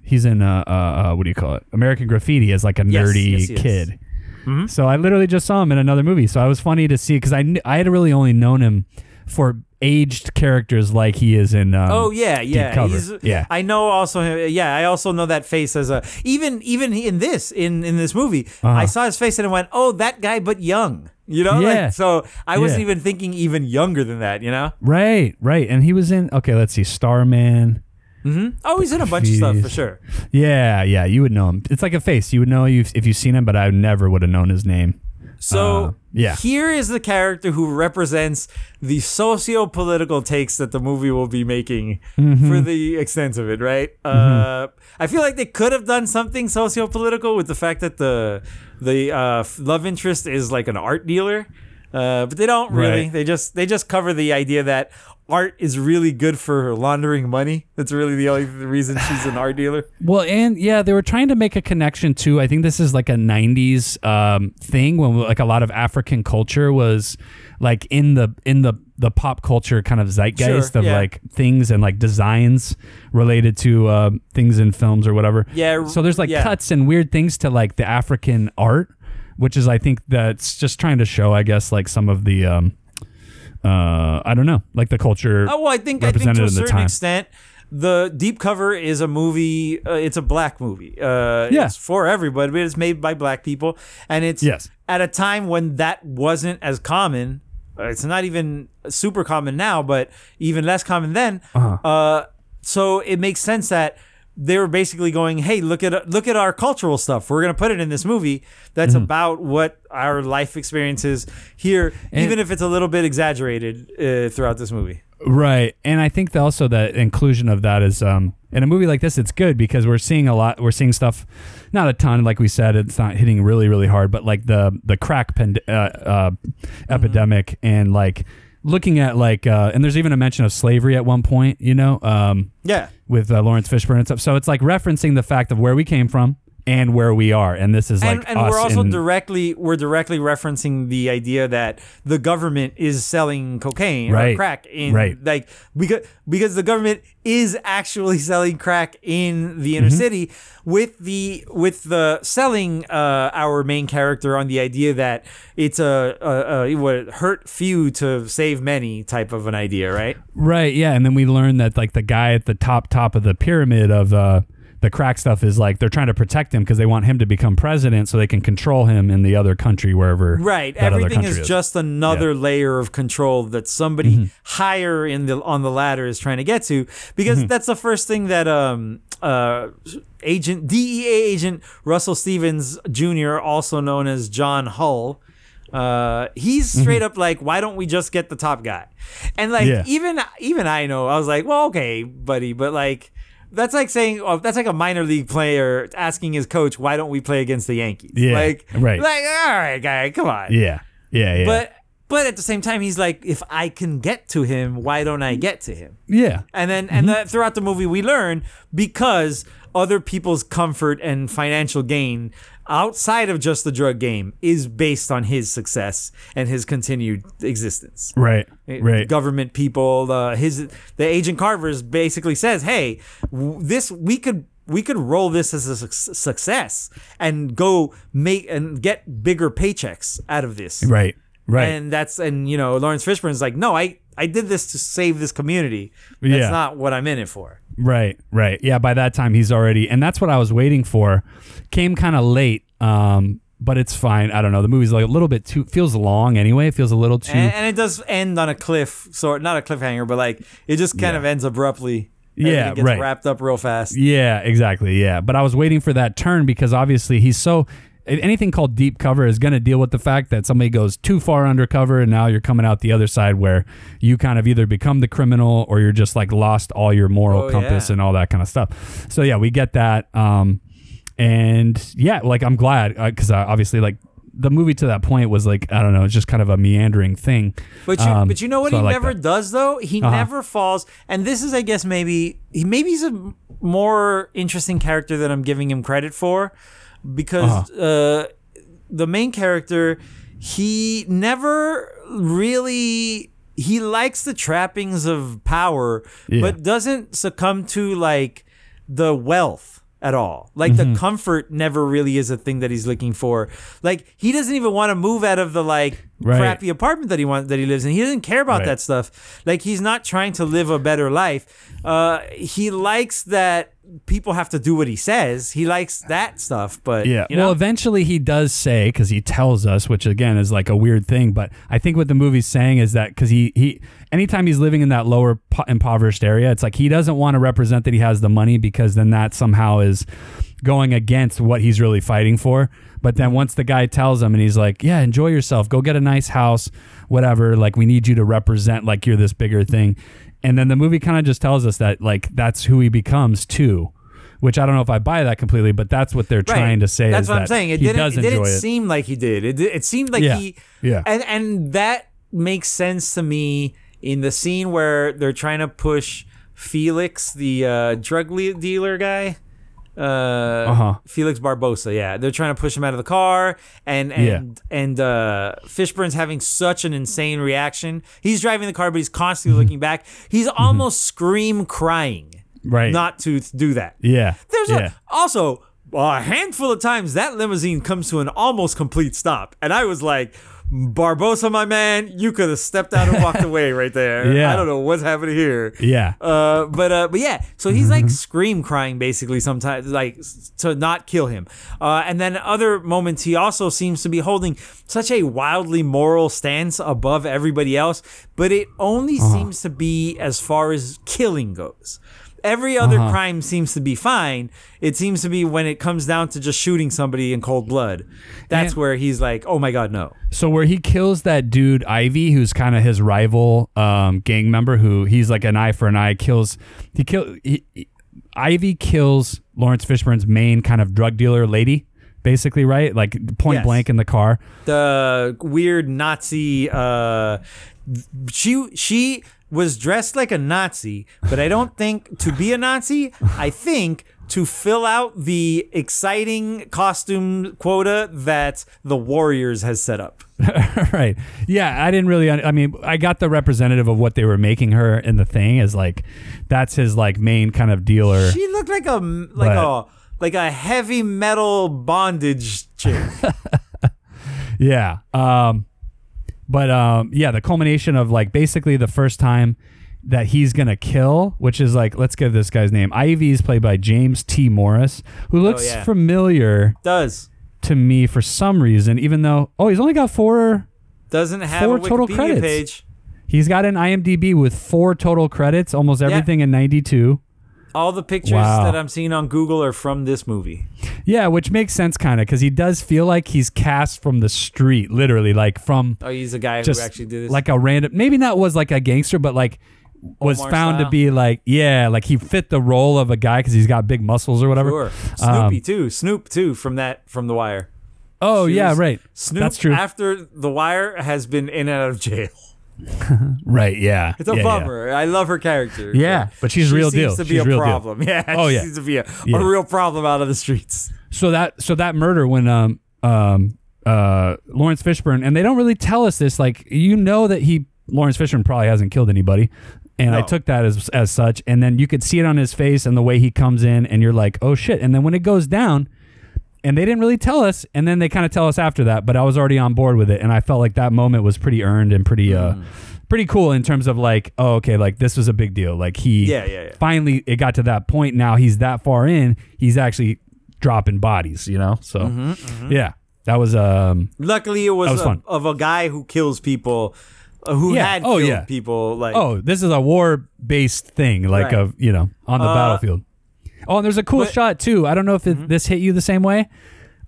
he's in uh, uh uh what do you call it? American Graffiti as like a Yes, nerdy yes, kid. So I literally just saw him in another movie. So I was funny to see because I kn- I had really only known him for aged characters like he is in. Um, Oh yeah, yeah. Cover. He's, yeah. I know also him. Yeah, I also know that face as a even even in this in in this movie. Uh-huh. I saw his face and I went, "Oh, that guy, but young." You know, Yeah. like so. I wasn't Yeah. even thinking even younger than that. You know. right, right, and he was in. Okay, let's see, Starman. Mm-hmm. Oh, he's in a bunch of stuff for sure. Yeah, yeah, you would know him. It's like a face. You would know you if you've seen him, but I never would have known his name. So Uh, yeah. here is the character who represents the socio-political takes that the movie will be making Mm-hmm. for the extent of it, right? Uh, I feel like they could have done something socio-political with the fact that the the uh, love interest is like an art dealer, uh, but they don't really. Right. They just they just cover the idea that art is really good for laundering money. That's really the only reason she's an art dealer. Well, and yeah, they were trying to make a connection to. I think this is like a '90s um, thing when like a lot of African culture was like in the in the the pop culture kind of zeitgeist Sure, of yeah. like things and like designs related to uh, things in films or whatever. Yeah, So there's like yeah. cuts and weird things to like the African art, which is I think that's just trying to show, I guess, like some of the um, uh, I don't know, like the culture. Oh, well, I think I think to a certain extent, the Deep Cover is a movie. Uh, it's a black movie. Uh, Yeah. it's for everybody, but it's made by black people, and it's Yes. at a time when that wasn't as common. Uh, It's not even super common now, but even less common then. Uh-huh. Uh, so it makes sense that they were basically going, "Hey, look at look at our cultural stuff. We're gonna put it in this movie that's Mm-hmm. about what our life experiences here, And- even if it's a little bit exaggerated uh, throughout this movie." Right. And I think that also the inclusion of that is um in a movie like this it's good because we're seeing a lot we're seeing stuff not a ton like we said it's not hitting really really hard but like the the crack pand- uh, uh, epidemic and like looking at like uh and there's even a mention of slavery at one point, you know, um Yeah. with uh, Lawrence Fishburne and stuff. So it's like referencing the fact of where we came from and where we are and this is like and, and we're also in- directly we're directly referencing the idea that the government is selling cocaine or Right. crack in Right. like because because the government is actually selling crack in the inner Mm-hmm. city with the with the selling uh, our main character on the idea that it's a, a, a what hurt few to save many type of an idea right Right, yeah, and then we learn that like the guy at the top top of the pyramid of uh the crack stuff is like they're trying to protect him because they want him to become president so they can control him in the other country wherever Right. Everything country is just another layer of control that somebody Mm-hmm. higher in the on the ladder is trying to get to because Mm-hmm. that's the first thing that um uh agent DEA agent Russell Stevens Jr. also known as John Hull uh he's Mm-hmm. straight up like why don't we just get the top guy and like Yeah. even even i know i was like well okay buddy but like that's like saying oh, that's like a minor league player asking his coach why don't we play against the yankees? Yeah, like right. like all right guy come on. Yeah, yeah, yeah. but but at the same time he's like if i can get to him why don't i get to him? Yeah, and then and mm-hmm. then throughout the movie we learn because other people's comfort and financial gain outside of just the drug game is based on his success and his continued existence right, right. government people uh, his the agent carver's basically says hey w- this we could we could roll this as a suc- success and go make and get bigger paychecks out of this right, right. and that's and you know Lawrence Fishburne's like, no, I I did this to save this community. That's Yeah. not what I'm in it for. Right, right. Yeah, by that time he's already and that's what I was waiting for. Came kind of late. Um but it's fine. I don't know. The movie's like a little bit too feels long anyway. It feels a little too And, and it does end on a cliff, sort not a cliffhanger, but like it just kind of ends abruptly. Yeah, gets right. Wrapped up real fast. Yeah, exactly. Yeah, but I was waiting for that turn because obviously he's so anything called deep cover is going to deal with the fact that somebody goes too far undercover and now you're coming out the other side where you kind of either become the criminal or you're just like lost all your moral Oh, compass yeah. and all that kind of stuff. So yeah, we get that. Um, and yeah, like I'm glad because uh, obviously like the movie to that point was like I don't know, it's just kind of a meandering thing. But you, Um, but you know what so he like never that. does though. He Uh-huh. never falls, and this is, I guess, maybe he maybe he's a more interesting character than I'm giving him credit for, because Uh-huh. uh, the main character he never really he likes the trappings of power, Yeah. but doesn't succumb to like the wealth at all. Like Mm-hmm. the comfort never really is a thing that he's looking for. Like he doesn't even want to move out of the like Right. crappy apartment that he wants that he lives in. He doesn't care about Right. that stuff. Like he's not trying to live a better life. Uh, he likes that people have to do what he says. He likes that stuff. But Yeah. you know, Well, eventually he does say because he tells us, which again is like a weird thing. But I think what the movie's saying is that because he he anytime he's living in that lower po- impoverished area, it's like he doesn't want to represent that he has the money because then that somehow is going against what he's really fighting for. But then once the guy tells him and he's like, "Yeah, enjoy yourself. Go get a nice house, whatever. Like we need you to represent like you're this bigger thing." And then the movie kind of just tells us that like that's who he becomes too. Which I don't know if I buy that completely, but that's what they're trying to say. That's is what I'm that saying. It he didn't. does It didn't enjoy it. seem like he did. It, it seemed like Yeah. he. Yeah. And and that makes sense to me in the scene where they're trying to push Felix, the uh, drug le- dealer guy. Uh, Uh-huh. Felix Barbosa. Yeah, they're trying to push him out of the car, and and Yeah. and uh, Fishburne's having such an insane reaction. He's driving the car, but he's constantly Mm-hmm. looking back. He's almost scream crying, Right. not to do that. yeah. There's yeah. a, also a handful of times that limousine comes to an almost complete stop, and I was like. Barbosa, my man, you could have stepped out and walked away right there. Yeah. I don't know what's happening here. yeah. Uh, but uh, but yeah, so he's Mm-hmm. like scream crying basically sometimes, like to not kill him. Uh, and then other moments, he also seems to be holding such a wildly moral stance above everybody else. But it only Uh-huh. seems to be as far as killing goes. Every other Uh-huh. crime seems to be fine. It seems to be when it comes down to just shooting somebody in cold blood. That's And- where he's like, "Oh my god, no!" So where he kills that dude Ivy, who's kind of his rival um, gang member, who he's like an eye for an eye, kills. He kill. He, he- Ivy kills Lawrence Fishburne's main kind of drug dealer lady, basically, right? Like point Yes. blank in the car. the weird Nazi. Uh, she she was dressed like a Nazi, but I don't think to be a Nazi. I think to fill out the exciting costume quota that the Warriors has set up. right. Yeah, I didn't really. I mean, I got the representative of what they were making her in the thing is like, that's his like main kind of dealer. She looked like a like But- a like a heavy metal bondage chick. Yeah. Um, but um, yeah, the culmination of like basically the first time that he's gonna kill, which is like, let's give this guy's name. Ivy is played by James T. Morris, who looks yeah. familiar Does to me for some reason, even though oh, he's only got four. doesn't have Four Wikipedia total credits. page. He's got an IMDb with four total credits, almost everything in '92. All the pictures Wow. that I'm seeing on Google are from this movie. Yeah, which makes sense kind of because he does feel like he's cast from the street, literally, like from Oh, he's a guy who actually did this. like a random maybe not was like a gangster but like was Omar found style. to be like yeah like he fit the role of a guy because he's got big muscles or whatever Sure. Um, Snoopy too. Snoop too from that from The Wire. oh She yeah was- right Snoop that's true after The Wire has been in and out of jail. right yeah It's a yeah, yeah. bummer. I love her character. Yeah, but she's she real seems deal. to be She's a real deal. problem. Yeah. Oh, she yeah. seems to be a, Yeah. a real problem out of the streets. so that so that murder when um um uh Lawrence Fishburne and they don't really tell us this like you know that he Lawrence Fishburne probably hasn't killed anybody and I took that as as such and then you could see it on his face and the way he comes in and you're like oh shit and then when it goes down and they didn't really tell us and then they kind of tell us after that but I was already on board with it and I felt like that moment was pretty earned and pretty uh Mm. pretty cool in terms of like oh okay like this was a big deal like he Yeah, yeah, yeah. finally it got to that point now he's that far in he's actually dropping bodies you know so Mm-hmm, yeah that was um Luckily, it was, was a- of a guy who kills people, uh, who Yeah. had Oh, killed yeah. people. Like, oh this is a war based thing like Right. of you know on the Uh, battlefield oh and there's a cool but- Mm-hmm. shot too i don't know if it, this hit you the same way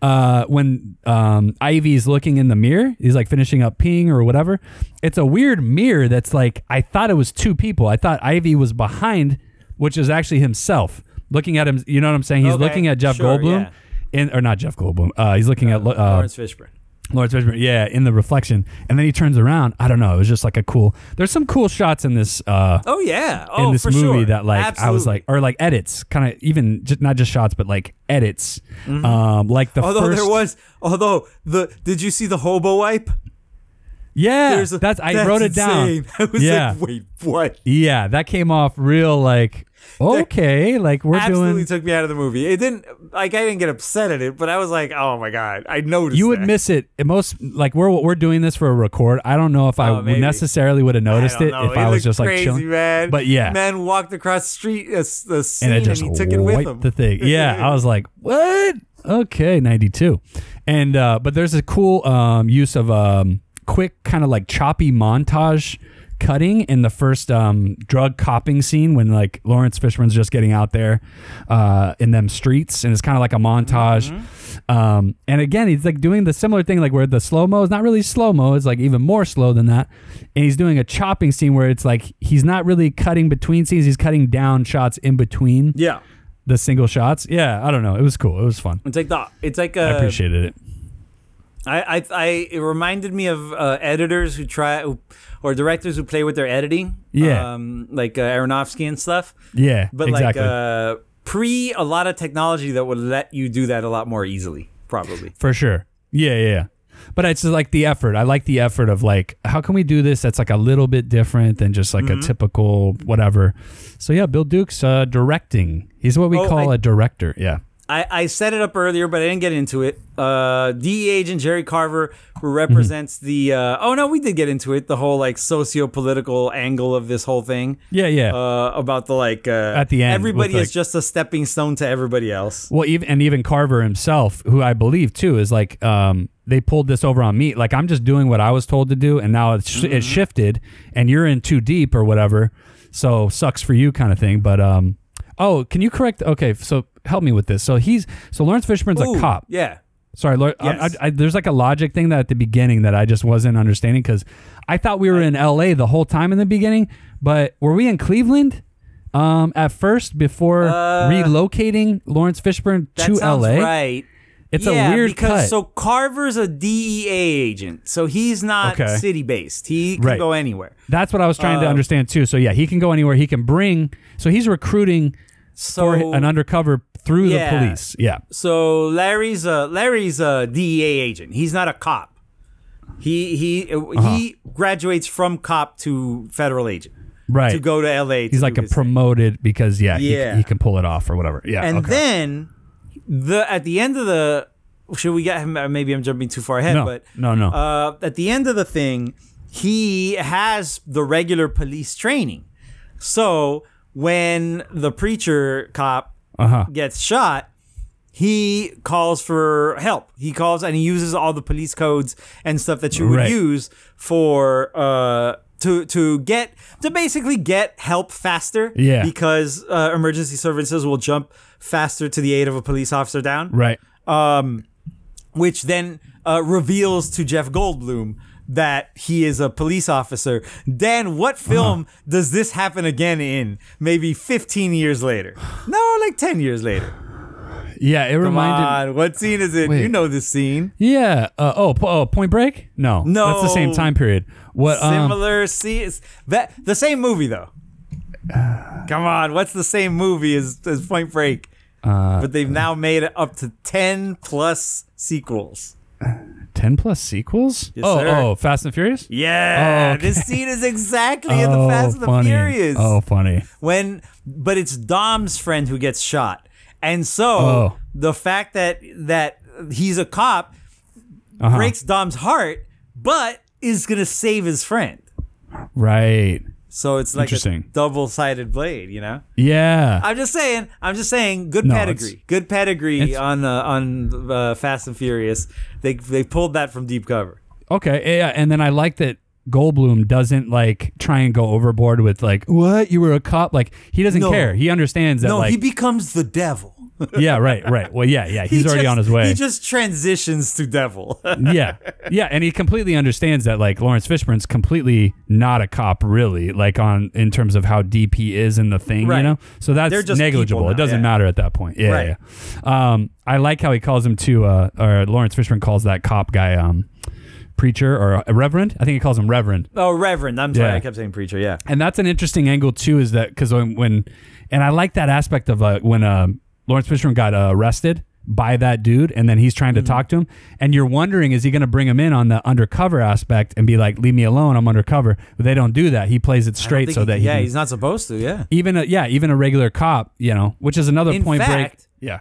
uh, when um, Ivy's looking in the mirror, he's like finishing up peeing or whatever. It's a weird mirror that's like I thought it was two people. I thought Ivy was behind, which is actually himself looking at him. You know what I'm saying? He's Okay, looking at Jeff sure, Goldblum, yeah. in or not Jeff Goldblum. Uh, he's looking at uh, Lawrence Fishburne. Lawrence Fishburne, yeah, in the reflection, and then he turns around. I don't know. It was just like a cool. There's some cool shots in this. Uh, Oh yeah. Oh, in this movie sure. that like I was like, or like edits, kind of even just, not just shots, but like edits. Um, like the Mm-hmm. Although first, there was, although the, did you see the hobo wipe? yeah, a- that's I that's wrote it insane. down. I was yeah, like, wait, what? yeah, that came off real like okay, like we're doing Absolutely doing. took me out of the movie. It didn't like I didn't get upset at it, but I was like, oh my god, I noticed. You would that. miss it. It most like we're we're doing this for a record. I don't know if I Oh, maybe. necessarily would have noticed it know. if I was looked just like crazy, chilling. man. But yeah. man walked across the street, uh, s- the scene, and and, it just he took it with wiped him. the thing. Yeah, I was like, what? Okay, ninety two, and uh, but there's a cool um, use of um, quick kind of like choppy montage cutting in the first um, drug copping scene when like Lawrence Fishburne's just getting out there uh, in them streets, and it's kind of like a montage. Mm-hmm. Um, and again, he's like doing the similar thing, like where the slow mo is not really slow mo; it's like even more slow than that. And he's doing a chopping scene where it's like he's not really cutting between scenes; he's cutting down shots in between yeah, the single shots. Yeah, I don't know. It was cool. It was fun. it's like the it's like I uh, appreciated it. I, I, I, it reminded me of uh, editors who try, who, or directors who play with their editing. Yeah. Um, like uh, Aronofsky and stuff. Yeah, But exactly. like, uh, pre a lot of technology that would let you do that a lot more easily, probably. For sure. Yeah, yeah, yeah. But it's like the effort. I like the effort of like, how can we do this that's like a little bit different than just Mm-hmm. like a typical whatever. So yeah, Bill Duke's uh, directing. He's what we Oh, call I- a director. Yeah. I, I set it up earlier, but I didn't get into it. Uh, DE agent Jerry Carver, who represents the. Uh, oh no, we did get into it. The whole like socio-political angle of this whole thing. Yeah, yeah. Uh, about the like uh, At the end, everybody is like- just a stepping stone to everybody else. Well, even and even Carver himself, who I believe too, is like um, they pulled this over on me. Like I'm just doing what I was told to do, and now it's sh- Mm-hmm. it's shifted, and you're in too deep or whatever. So sucks for you, kind of thing. But um, oh, can you correct? Okay, so help me with this. So he's so Lawrence Fishburne's Ooh, a cop. Yeah. Sorry, Lord, Yes. I, I, there's like a logic thing that at the beginning that I just wasn't understanding because I thought we were in L.A. the whole time in the beginning, but were we in Cleveland? Um, at first, before relocating Lawrence Fishburne Uh, to L.A. right. It's yeah, a weird because cut. so Carver's a DEA agent, so he's not Okay. city based. He can Right. go anywhere. That's what I was trying to Uh, understand too. So yeah, he can go anywhere. He can bring. So he's recruiting So an undercover through Yeah. the police. Yeah. So Larry's a Larry's a DEA agent. He's not a cop. He he Uh-huh. he graduates from cop to federal agent Right. to go to LA. to he's like a his thing. promoted because yeah, he- Yeah. He, can pull it off or whatever. Yeah. And okay. then the at the end of the should we get him? Maybe I'm jumping too far ahead, No. but No, no. Uh, at the end of the thing, he has the regular police training. So when the preacher cop uh-huh. gets shot, he calls for help. He calls and he uses all the police codes and stuff that you would Right. use for uh to to get to basically get help faster. Yeah. Because uh, emergency services will jump faster to the aid of a police officer down. Right. Um, Which then uh, reveals to Jeff Goldblum that he is a police officer. Dan, what Uh-huh. film does this happen again in? Maybe 15 years later. No, like 10 years later. Yeah. It Come reminded. on, what scene is it? Wait. You know this scene. Yeah. Uh, oh, oh, Point Break? No. No. That's the same time period. What? Um, Similar scenes. That the same movie though. Come on, what's the same movie as, as Point Break? Uh, but they've now made it up to 10 plus sequels. Ten plus sequels? Yes, oh, sir. oh, Fast and Furious. Yeah, Oh, okay. this scene is exactly in the Oh, Fast and the. Furious. Oh, funny. when but it's Dom's friend who gets shot. And so Oh. the fact that that he's a cop Uh-huh. breaks Dom's heart, but is gonna save his friend. Right. So it's like a double-sided blade, you know. Yeah. I'm just saying. I'm just saying. Good No, pedigree. it's- Good pedigree it's- on uh, on uh, Fast and Furious. They they pulled that from deep cover. Okay, yeah, and then I like that Goldblum doesn't like try and go overboard with like, "What? You were a cop?" Like he doesn't No. care. He understands that. no, like, he becomes the devil. Yeah, right, right. Well, yeah, yeah. He's He already just- on his way. He just transitions to devil. yeah, yeah, and he completely understands that like Lawrence Fishburne's completely not a cop, really. Like on in terms of how deep he is in the thing, Right. you know. So that's negligible. people It doesn't yeah. matter at that point. Yeah, Right. yeah. Um, I like how he calls him to, uh, or Lawrence Fishburne calls that cop guy, um, preacher or a reverend. I think he calls him reverend. oh, Reverend. I'm sorry. Yeah. I kept saying preacher. Yeah. and that's an interesting angle too is that because when, when and i like that aspect of uh, when uh, lawrence fishburne got uh, arrested by that dude and then he's trying to Mm-hmm. talk to him and you're wondering is he going to bring him in on the undercover aspect and be like leave me alone i'm undercover but they don't do that he plays it straight so he- that he yeah, he's not supposed to. Yeah. even a, yeah even a regular cop you know which is another In point break yeah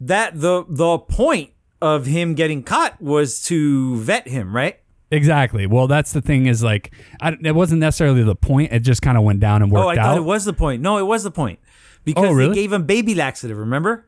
That the the point of him getting caught was to vet him, right? exactly well that's the thing is like I, it wasn't necessarily the point it just kind of went down and worked oh, I out thought it was the point. No, it was the point because Oh, really? they gave him baby laxative. Remember?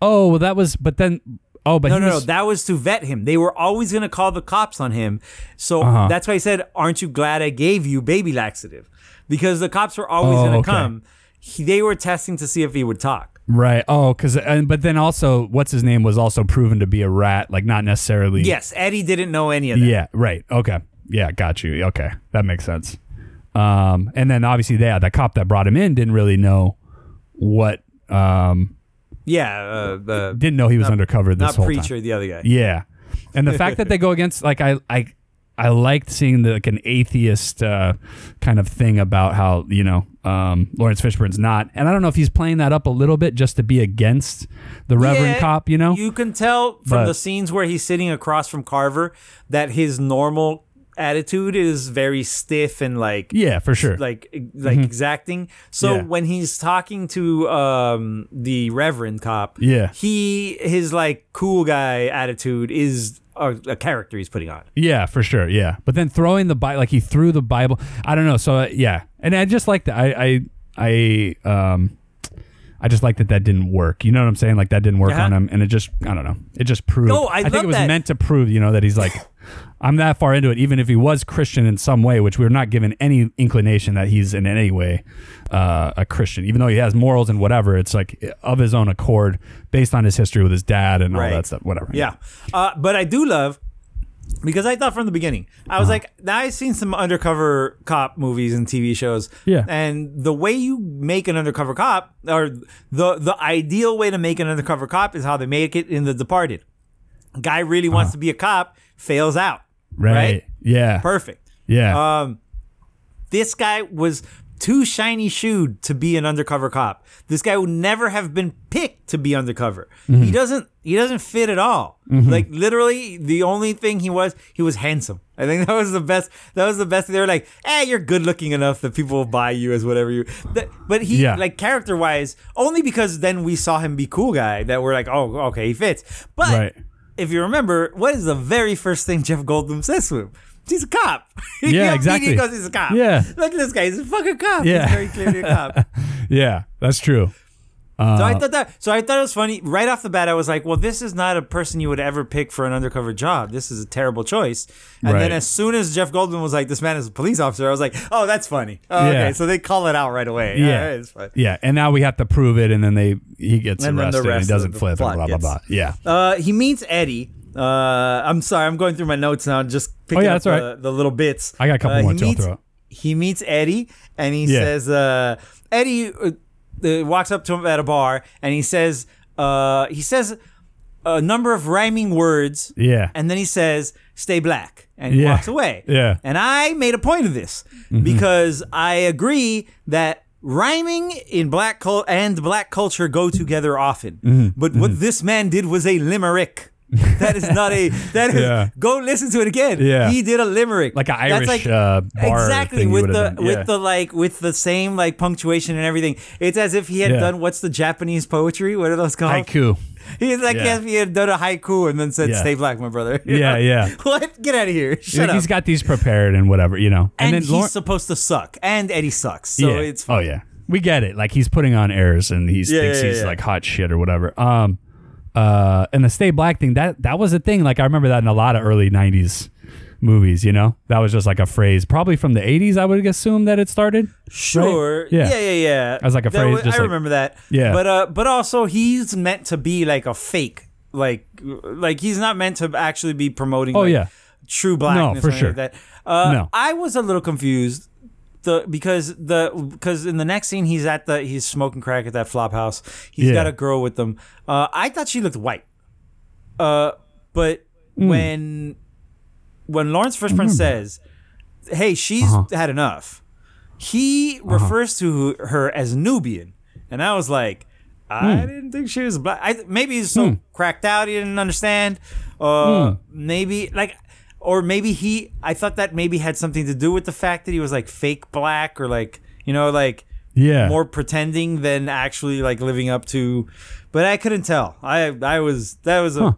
oh well that was but then oh but No, no, no. That was to vet him. They were always going to call the cops on him. So Uh-huh. that's why I said, "Aren't you glad I gave you baby laxative?" Because the cops were always Oh, going to okay. come. He, they were testing to see if he would talk. Right. Oh, because but then also, what's his name was also proven to be a rat. Like not necessarily. Yes, Eddie didn't know any of that. Yeah. Right. Okay. Yeah. Got you. Okay, that makes sense. Um, and then obviously, yeah, the cop that brought him in didn't really know what. Um, Yeah, uh, the didn't know he was undercover this not whole preacher, time. the other guy. Yeah. And the fact that they go against, like, I, I, I liked seeing the, like an atheist uh, kind of thing about how you know um, Lawrence Fishburne's not, and I don't know if he's playing that up a little bit just to be against the Reverend Yeah, cop. You know, You can tell from But- the scenes where he's sitting across from Carver that his normal attitude is very stiff and like yeah, for sure. like like exacting. So Yeah. when he's talking to um the Reverend cop, Yeah. he his like cool guy attitude is a, a character he's putting on. Yeah, for sure. Yeah, but then throwing the Bible, like he threw the Bible. I don't know. So uh, yeah, and I just like that. I I I um. I just like that that didn't work. You know what I'm saying? Like that didn't work Uh-huh. on him, and it just I don't know. It just proved. No, I think love it was that. meant to prove, you know, that he's like, I'm that far into it. Even if he was Christian in some way, which we're not given any inclination that he's in any way uh, a Christian, even though he has morals and whatever. It's like of his own accord, based on his history with his dad and all Right. that stuff. Whatever. Yeah. Uh, but I do love because I thought from the beginning, I Uh-huh. was like, now I've seen some undercover cop movies and TV shows. Yeah. And the way you make an undercover cop, or the the ideal way to make an undercover cop is how they make it in The Departed. Guy really wants to be a cop, fails out. Uh-huh. Right. Right? Yeah. Perfect. Yeah. Um, this guy was too shiny shoed to be an undercover cop. This guy would never have been picked to be undercover. Mm-hmm. He doesn't. He doesn't fit at all. Like literally, the only thing he was, he was handsome. I think that was the best. That was the best. They were like, "Hey, you're good looking enough that people will buy you as whatever you." That, but he, Yeah. like character wise, only because then we saw him be cool guy that we're like, "Oh, okay, he fits." But Right. if you remember, what is the very first thing Jeff Goldblum says to him? He's a cop. Yeah, immediately exactly. goes, he's a cop. Yeah. Look at this guy. He's a fucking cop. Yeah. He's very clearly a cop. yeah. That's true. so Uh, I thought that. So I thought it was funny. Right off the bat, I was like, "Well, this is not a person you would ever pick for an undercover job. This is a terrible choice." And then as soon as Jeff Goldblum was like, "This man is a police officer," I was like, "Oh, that's funny." Oh, Yeah. Okay, so they call it out right away. Yeah. Yeah, it's fine. Yeah, and now we have to prove it, and then they he gets And then the arrested, and he doesn't flip, and blah blah blah. Yeah, Uh, he meets Eddie. Uh, I'm sorry, I'm going through my notes now, just picking Oh, yeah, up that's the, right. the little bits. I got a couple Uh, more he meets- throw out. He meets Eddie, and he Yeah. says, uh, Eddie uh, uh, walks up to him at a bar, and he says, uh, he says a number of rhyming words, yeah, and then he says, "Stay black," and he Yeah. walks away. Yeah. And I made a point of this Mm-hmm. because I agree that rhyming in black cul- and black culture go together often. Mm-hmm. But what this man did was a limerick. That is not a. That is. Yeah. Go listen to it again. Yeah. He did a limerick, Like an Irish, uh, bar exactly thing with the. Yeah. with the like with the same like punctuation and everything. It's as if he had Yeah. done what's the Japanese poetry? What are those called? haiku. He's like Yeah. he had done a haiku and then said, Yeah. "Stay black, my brother." Yeah, yeah. what? Get out of here! Shut up. He's got these prepared and whatever, you know. and then he's Lauren- supposed to suck, and Eddie sucks. So yeah. it's oh yeah, we get it. Like he's putting on airs and he thinks he's like hot shit or whatever. Um, uh, and the stay black thing that that was a thing. Like I remember that in a lot of early '90s movies. You know, that was just like a phrase, probably from the '80s. I would assume that it started. Sure. Yeah. Yeah. Yeah. Yeah. As like a That phrase, was- just I like- remember that. Yeah. But uh, but also he's meant to be like a fake, like like he's not meant to actually be promoting. Oh, like, yeah. True blackness. for or sure. Like that. Uh, No. I was a little confused. The, because the because in the next scene he's at the he's smoking crack at that flop house. He's Yeah. got a girl with him. Uh, I thought she looked white. Uh, but Hmm. when when Lawrence Fishburne says, "Hey, she's Uh-huh. had enough," he refers to her as Nubian, and I was like, I Hmm. didn't think she was black. I, maybe he's so cracked out he didn't understand. Uh, Hmm. maybe like, or maybe he. I thought that maybe had something to do with the fact that he was like fake black or like you know like Yeah. more pretending than actually like living up to. But I couldn't tell. I I was that was a. Huh.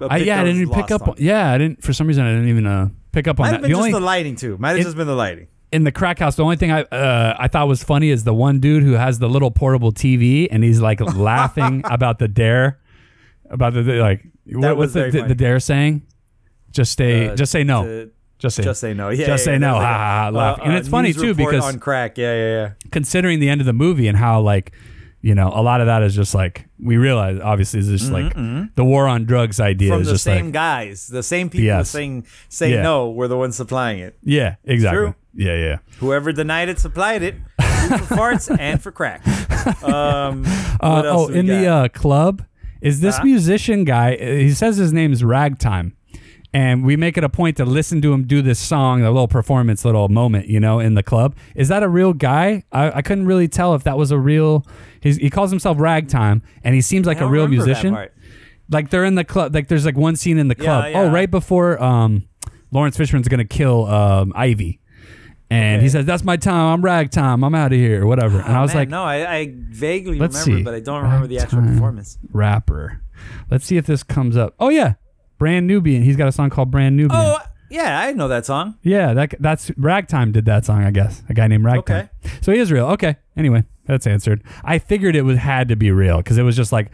a I, yeah, I didn't pick up. on yeah, I didn't. For some reason, I didn't even uh, pick up on Might that. have been The just only the lighting too. Might have It- just been the lighting. in the crack house, the only thing I uh, I thought was funny is the one dude who has the little portable TV and he's like laughing about the dare, about the like what, was what's the, the, the dare saying? Just stay, Uh, just say no, to- just say, Just say no. Yeah. just yeah, say yeah, no, ha ha ha, laughing. uh, and uh, it's funny too because on crack. Yeah, yeah, yeah. considering the end of the movie and how like you know a lot of that is just like we realize obviously is just like the war on drugs idea Mm-hmm, From is the just same like guys, the same people Yes. saying say Yeah. no were the ones supplying it. yeah exactly True. yeah yeah Whoever denied it supplied it for farts and for crack. Um, Uh, oh, in the got? uh, club, is this Uh-huh. musician guy? uh, He says his name is Ragtime, and we make it a point to listen to him do this song, the little performance, little moment, you know, in the club. Is that a real guy? I, I couldn't really tell if that was a real. He's, he calls himself Ragtime, and he seems like a real musician. Like they're in the club. Like there's like one scene in the club. yeah. Oh, right before um, Lawrence Fishburne's gonna kill um, Ivy, and he says, "That's my time. I'm Ragtime. I'm out of here. Whatever." and I was Man, like, no, I, I vaguely remember, see. but I don't remember the actual performance. rapper. Let's see if this comes up. Oh yeah, Brand Nubian. He's got a song called Brand Nubian. Oh, yeah, I know that song. Yeah, that that's Ragtime did that song, I guess. A guy named Ragtime. Okay. So he is real. Okay. Anyway, that's answered. I figured it was had to be real because it was just like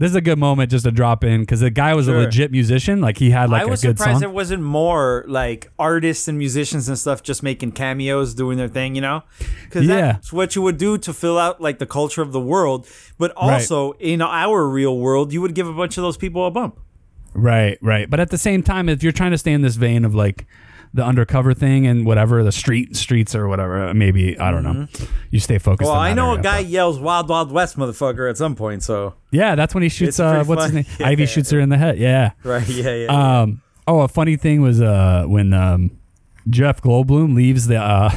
this is a good moment just to drop in because the guy was Sure. a legit musician. Like he had like I a was good surprised song. there wasn't more like artists and musicians and stuff just making cameos, doing their thing, you know? Because Yeah. that's what you would do to fill out like the culture of the world. But also in our real world, you would give a bunch of those people a bump. Right, right. But at the same time, if you're trying to stay in this vein of like the undercover thing and whatever, the street streets or whatever, maybe I don't know. You stay focused. Mm-hmm. Well, on I that know area, a guy but- yells "Wild Wild West, motherfucker" at some point. So Yeah, that's when he shoots. It's Uh, pretty what's his name? Ivy shoots her in the head. Yeah. right, yeah, yeah. yeah. Um. Oh, a funny thing was uh when um Jeff Goldblum leaves the uh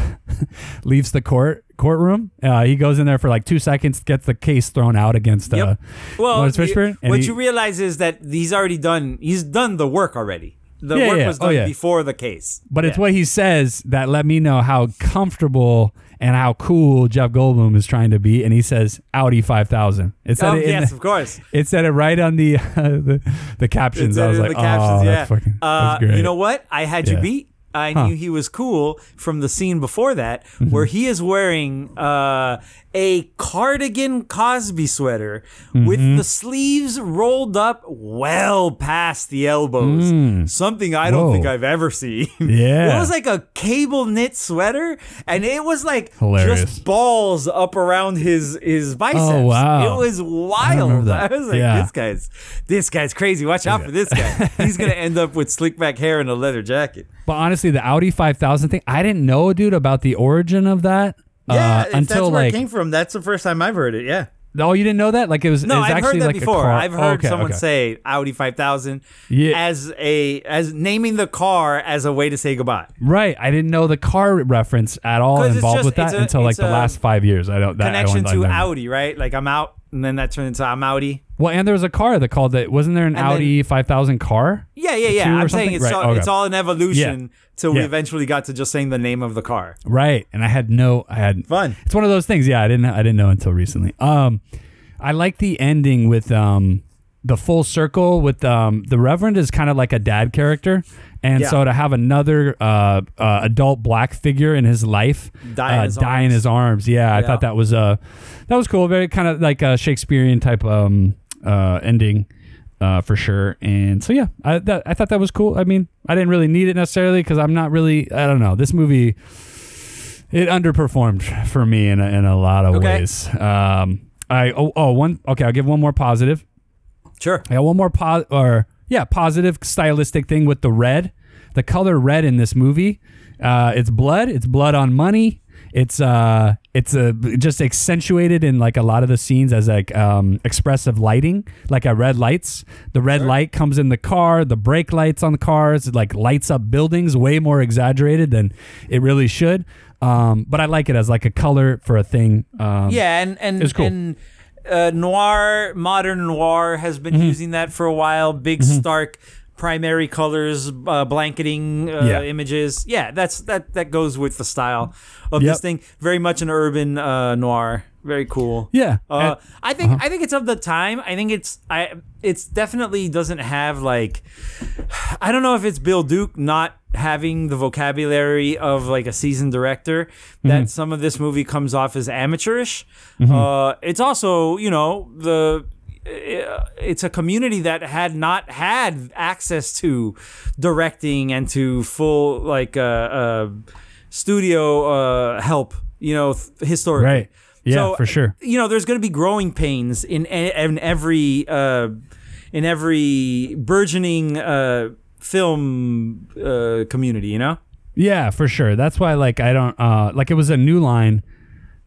leaves the court courtroom. Uh, he goes in there for like two seconds, gets the case thrown out against uh, Yep. Well, Lawrence Fishburne. what he- you realize is that he's already done. He's done the work already. The Yeah, work yeah. was Oh, done yeah. before the case. But it's what he says that let me know how comfortable and how cool Jeff Goldblum is trying to be. And he says Audi five thousand. It said Oh it yes, the- of course. It said it right on the uh, the, the captions. I was like, captions, oh, yeah. that's fucking uh, that's great. You know what? I had you beat. I Huh. knew he was cool from the scene before that, Mm-hmm. where he is wearing uh, a cardigan Cosby sweater with Mm-hmm. the sleeves rolled up well past the elbows. Something I don't Mm. Whoa. think I've ever seen. Yeah. it was like a cable knit sweater, and it was like Hilarious. just balls up around his his biceps. Oh, wow. It was wild. remember I, was like, Yeah. this guy's this guy's crazy. Watch out for this guy. He's gonna end up with slick back hair and a leather jacket. But honestly, the Audi 5000 thing, I didn't know, dude, about the origin of that. Yeah, uh, if until that's where like, it came from. That's the first time I've heard it. Yeah. oh, you didn't know that? Like it was, No, it was I've actually heard that like before. Car. I've heard okay, someone okay. say Audi 5000 Yeah. as a as naming the car as a way to say goodbye. Right, I didn't know the car reference at all involved just- with that a- until like the last five years. I don't that Connection I to Audi, right? Like I'm out, and then that turned into I'm Audi. Well, and there was a car that called it. Wasn't there an And Audi 5000 car? Yeah, yeah, yeah. I'm saying it's Right, all, okay. it's all an evolution till we Yeah. eventually got to just saying the name of the car. Right, and I had no, I had Fun. It's one of those things. Yeah, I didn't, I didn't know until recently. Um, I like the ending with um the full circle with um the Reverend is kind of like a dad character, and Yeah. so to have another uh, uh adult black figure in his life Die in uh, his die in arms. his arms. Yeah, I Yeah. thought that was uh that was cool. Very kind of like a Shakespearean type um uh ending. Uh, for sure, and so yeah, I that, I thought that was cool. I mean, I didn't really need it necessarily because I'm not really. I don't know. This movie, it underperformed for me in a, in a lot of Okay. ways. Um, I oh, oh one okay. I'll give one more positive. Sure. I got one more po- or yeah, positive stylistic thing with the red, the color red in this movie. Uh, it's blood. It's blood on money. It's uh, it's uh, just accentuated in like a lot of the scenes as like um, expressive lighting, like a red lights. The red light comes in the car. The brake lights on the cars it, like lights up buildings, way more exaggerated than it really should. Um, but I like it as like a color for a thing. Um, Yeah, and and It's cool. and uh, noir, modern noir has been Mm-hmm. using that for a while. Big stark primary colors, uh, blanketing uh, Yeah. images. Yeah, that's that that goes with the style of Yep. this thing. Very much an urban uh, noir. Very cool. Yeah. Uh, And- I think Uh-huh. I think it's of the time. I think it's I it's definitely doesn't have like I don't know if it's Bill Duke not having the vocabulary of like a seasoned director that Mm-hmm. some of this movie comes off as amateurish. Uh, it's also you know the it's a community that had not had access to directing and to full like uh, uh, studio uh, help. You know, th- historically. Right. Yeah, So, for sure. You know, there's going to be growing pains in in every uh, in every burgeoning uh, film uh, community. You know. Yeah, for sure. That's why like I don't uh like it was a new line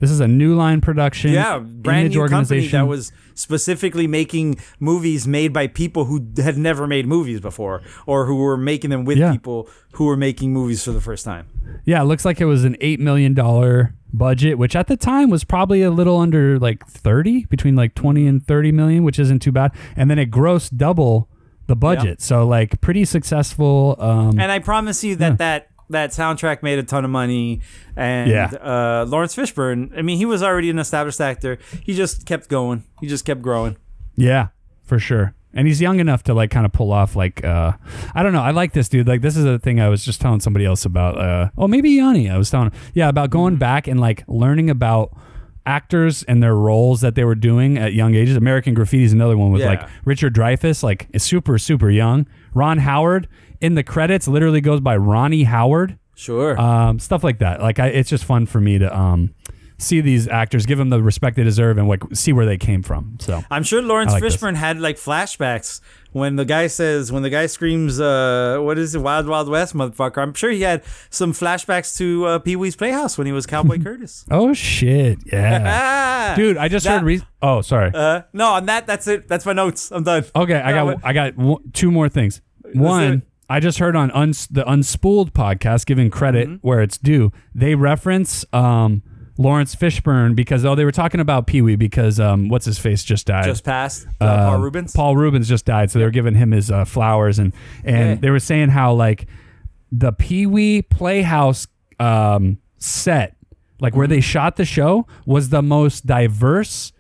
This is a new line production. Yeah, brand new company organization. that was specifically making movies made by people who had never made movies before, or who were making them with Yeah. people who were making movies for the first time. Yeah, it looks like it was an eight million dollar budget, which at the time was probably a little under like thirty, between like twenty and thirty million, which isn't too bad. And then it grossed double the budget, so like pretty successful. Um, And I promise you that that that soundtrack made a ton of money. And Yeah. uh, Lawrence Fishburne, I mean, he was already an established actor. He just kept going. He just kept growing. yeah, for sure. And he's young enough to like kind of pull off like uh I don't know. I like this dude. Like this is a thing I was just telling somebody else about. Uh oh maybe Yanni. I was telling yeah about going back and like learning about actors and their roles that they were doing at young ages. American Graffiti is another one with Yeah. like Richard Dreyfuss, like is super super young. Ron Howard in the credits literally goes by Ronnie Howard. Sure. Um, stuff like that. Like I, it's just fun for me to um see these actors, give them the respect they deserve, and like see where they came from. So I'm sure Lawrence like this. Fishburne had like flashbacks when the guy says, when the guy screams, uh, "What is it, Wild Wild West, motherfucker?" I'm sure he had some flashbacks to uh, Pee Wee's Playhouse when he was Cowboy Curtis. oh shit, yeah. Ah, Dude, I just that- heard. Re- oh, sorry. Uh, no, on that, that's it. That's my notes. I'm done. okay, I no, got I got one, two more things. One. I just heard on uns- the Unspooled podcast, giving credit Mm-hmm. where it's due. They reference um, Lawrence Fishburne because oh, they were talking about Pee Wee because um, what's his face just died. Just passed. Uh, Paul Um, Reubens. Paul Reubens just died, so they were giving him his uh, flowers, and and Yeah. they were saying how like the Pee Wee Playhouse um, set, like where they Mm-hmm. shot the show, was the most diverse.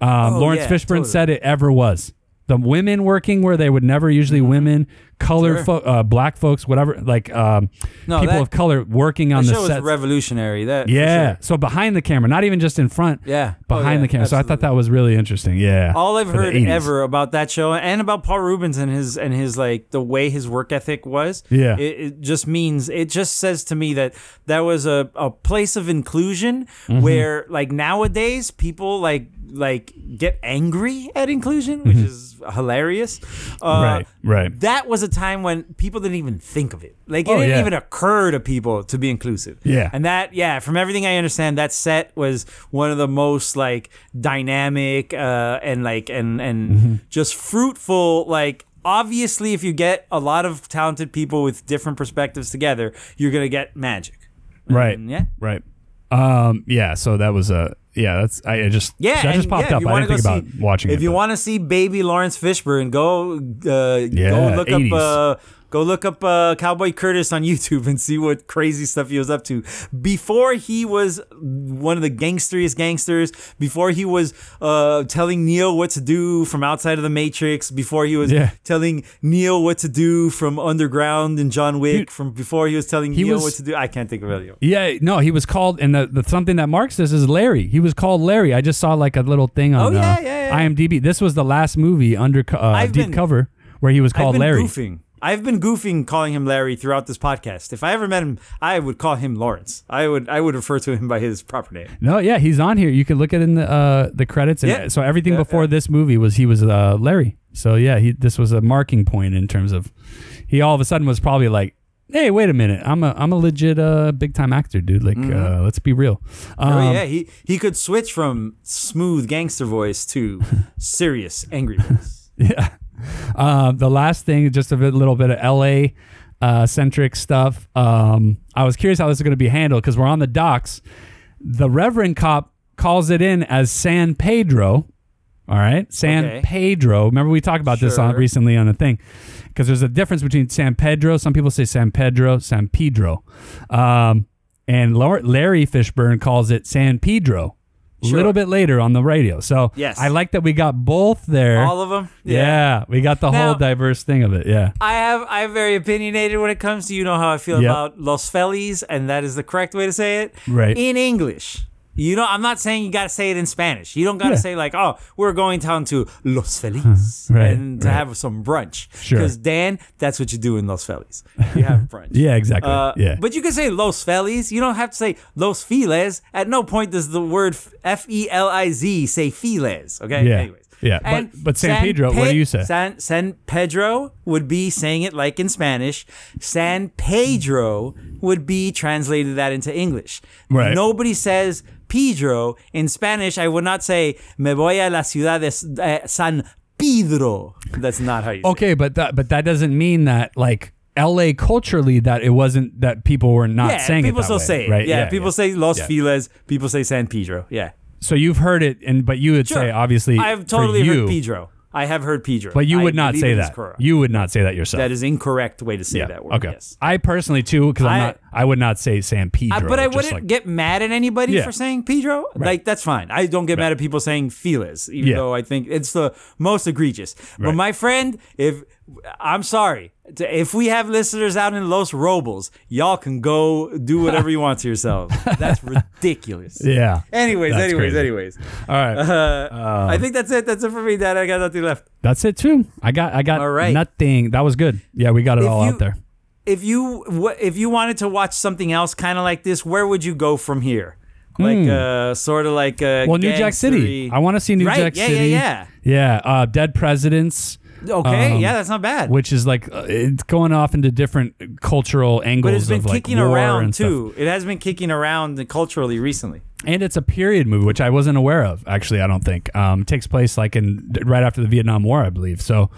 Um, Oh, Lawrence yeah, Fishburne totally. said it ever was. The women working where they would never usually women, Mm-hmm. Sure. fo- uh, black folks, whatever, like um, No, people that- of color working on the show was revolutionary. That yeah, sure. so behind the camera, not even just in front. Yeah. Oh, behind yeah, the camera. So I thought that was really interesting. Yeah, all I've heard ever about that show and about Paul Reubens and his and his like the way his work ethic was. Yeah. it, it just means it just says to me that that was a, a place of inclusion Mm-hmm. where like nowadays people like like get angry at inclusion, which is hilarious. Uh, Mm-hmm. Right, right. That was a time when people didn't even think of it. Like it Oh, didn't yeah. even occur to people to be inclusive. Yeah. And that, yeah, from everything I understand, that set was one of the most like dynamic uh, and like and and Mm-hmm. just fruitful. Like obviously, if you get a lot of talented people with different perspectives together, you're gonna get magic. right And, yeah. right um yeah so that was a yeah that's i, I just Yeah, that just popped yeah, up i didn't think go about see- watching If it you want to see baby Lawrence Fishburne, go uh, Yeah, go look 80s. up uh, go look up uh, Cowboy Curtis on YouTube and see what crazy stuff he was up to before he was one of the gangsteriest gangsters. Before he was uh, telling Neo what to do from outside of the Matrix. Before he was Yeah. telling Neo what to do from Underground and John Wick. From before he was telling he Neo was- what to do. I can't think of it. yeah no he was called and the, the something that marks this is larry he was called larry i just saw like a little thing on Oh, yeah, uh, yeah, yeah. imdb this was the last movie under uh, deep been- cover where he was I've called been larry goofing. I've been goofing calling him Larry throughout this podcast. If I ever met him, I would call him Lawrence. I would I would refer to him by his proper name. no yeah he's on here you can look at in the uh the credits and Yeah. so everything Yeah, before yeah. this movie was he was uh larry so yeah he this was a marking point in terms of he all of a sudden was probably like hey wait a minute i'm a i'm a legit uh big time actor dude like uh let's be real um, oh yeah, he he could switch from smooth gangster voice to serious angry voice. Yeah. Uh, the last thing, just a bit, little bit of LA uh, centric stuff. Um, I was curious how this is going to be handled because we're on the docks. The Reverend cop calls it in as San Pedro. All right, San Okay. Pedro. Remember we talked about this on recently on the thing because there's a difference between San Pedro. Some people say San Pedro, San Pedro, um, and Larry Fishburne calls it San Pedro. A Sure. little bit later on the radio. So Yes. I like that we got both there. All of them. Yeah. we got the Now- whole diverse thing of it. Yeah. I have I'm very opinionated when it comes to you know how I feel Yep. about Los Feliz, and that is the correct way to say it. Right. In English. You know, I'm not saying you gotta say it in Spanish. You don't gotta Yeah. say like, "Oh, we're going down to Los Feliz Right, and to right. have some brunch." Sure. Because Dan, that's what you do in Los Feliz. You have brunch. Yeah, exactly. Uh, yeah. But you can say Los Feliz. You don't have to say Los Files. At no point does the word F E L I Z say Files. Okay. Yeah. Anyways. Yeah, but- And but San Pedro, what do you say? San, San Pedro would be saying it like in Spanish. San Pedro would be translated that into English. Right. Nobody says Pedro. In Spanish, I would not say me voy a la ciudad de uh, San Pedro. That's not how you say Okay, but that but that doesn't mean that like L.A. culturally that it wasn't that people were not yeah, saying people it that still way, say it. right? Yeah, people say Los Yeah. Feliz. People say San Pedro. Yeah. So you've heard it, and but you would say Sure. obviously I've totally you, heard Pedro. I have heard Pedro. but you I would not believe say it is that. correct. You would not say that yourself. that is incorrect way to say that word. Okay. Yes. I personally too, because I'm I- not. I would not say San Pedro. I- but I just wouldn't like- get mad at anybody Yeah. for saying Pedro. Like that's fine. I don't get mad at people saying Feliz, even Yeah. though I think it's the most egregious. But Right. my friend, if I'm sorry, if we have listeners out in Los Robles, y'all can go do whatever you want to yourselves. That's ridiculous. Yeah. Anyways, anyways, crazy. anyways. All right. Uh, I think that's it. That's it for me, Dad. I got nothing left. That's it too. I got. I got All right. nothing. That was good. Yeah, we got it If all you- out there. if you if you wanted to watch something else kind of like this, where would you go from here? Like uh, sort of like uh. Well, New Jack City. I want to see New Right, Jack yeah, City. Yeah, Yeah. Uh, Dead Presidents. Yeah. Okay, Um, yeah, that's not bad. Which is like uh, it's going off into different cultural angles but it's been of kicking war around and stuff. too. It has been kicking around culturally recently. and it's a period movie, which I wasn't aware of. Actually, I don't think um, takes place like in right after the Vietnam War, I believe. So,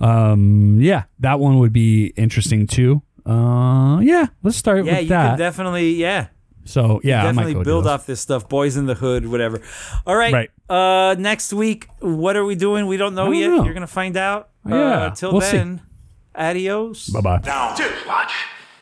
um, yeah, that one would be interesting too. Uh, yeah, let's start Yeah, with you that. can definitely yeah. So yeah, I might definitely go build off this stuff. Boyz n the Hood, whatever. All right. Right. Uh, next week, what are we doing? We don't know don't yet. know. You're gonna find out. Yeah, Uh, till we'll see. then, adios. Bye bye. Down. Watch.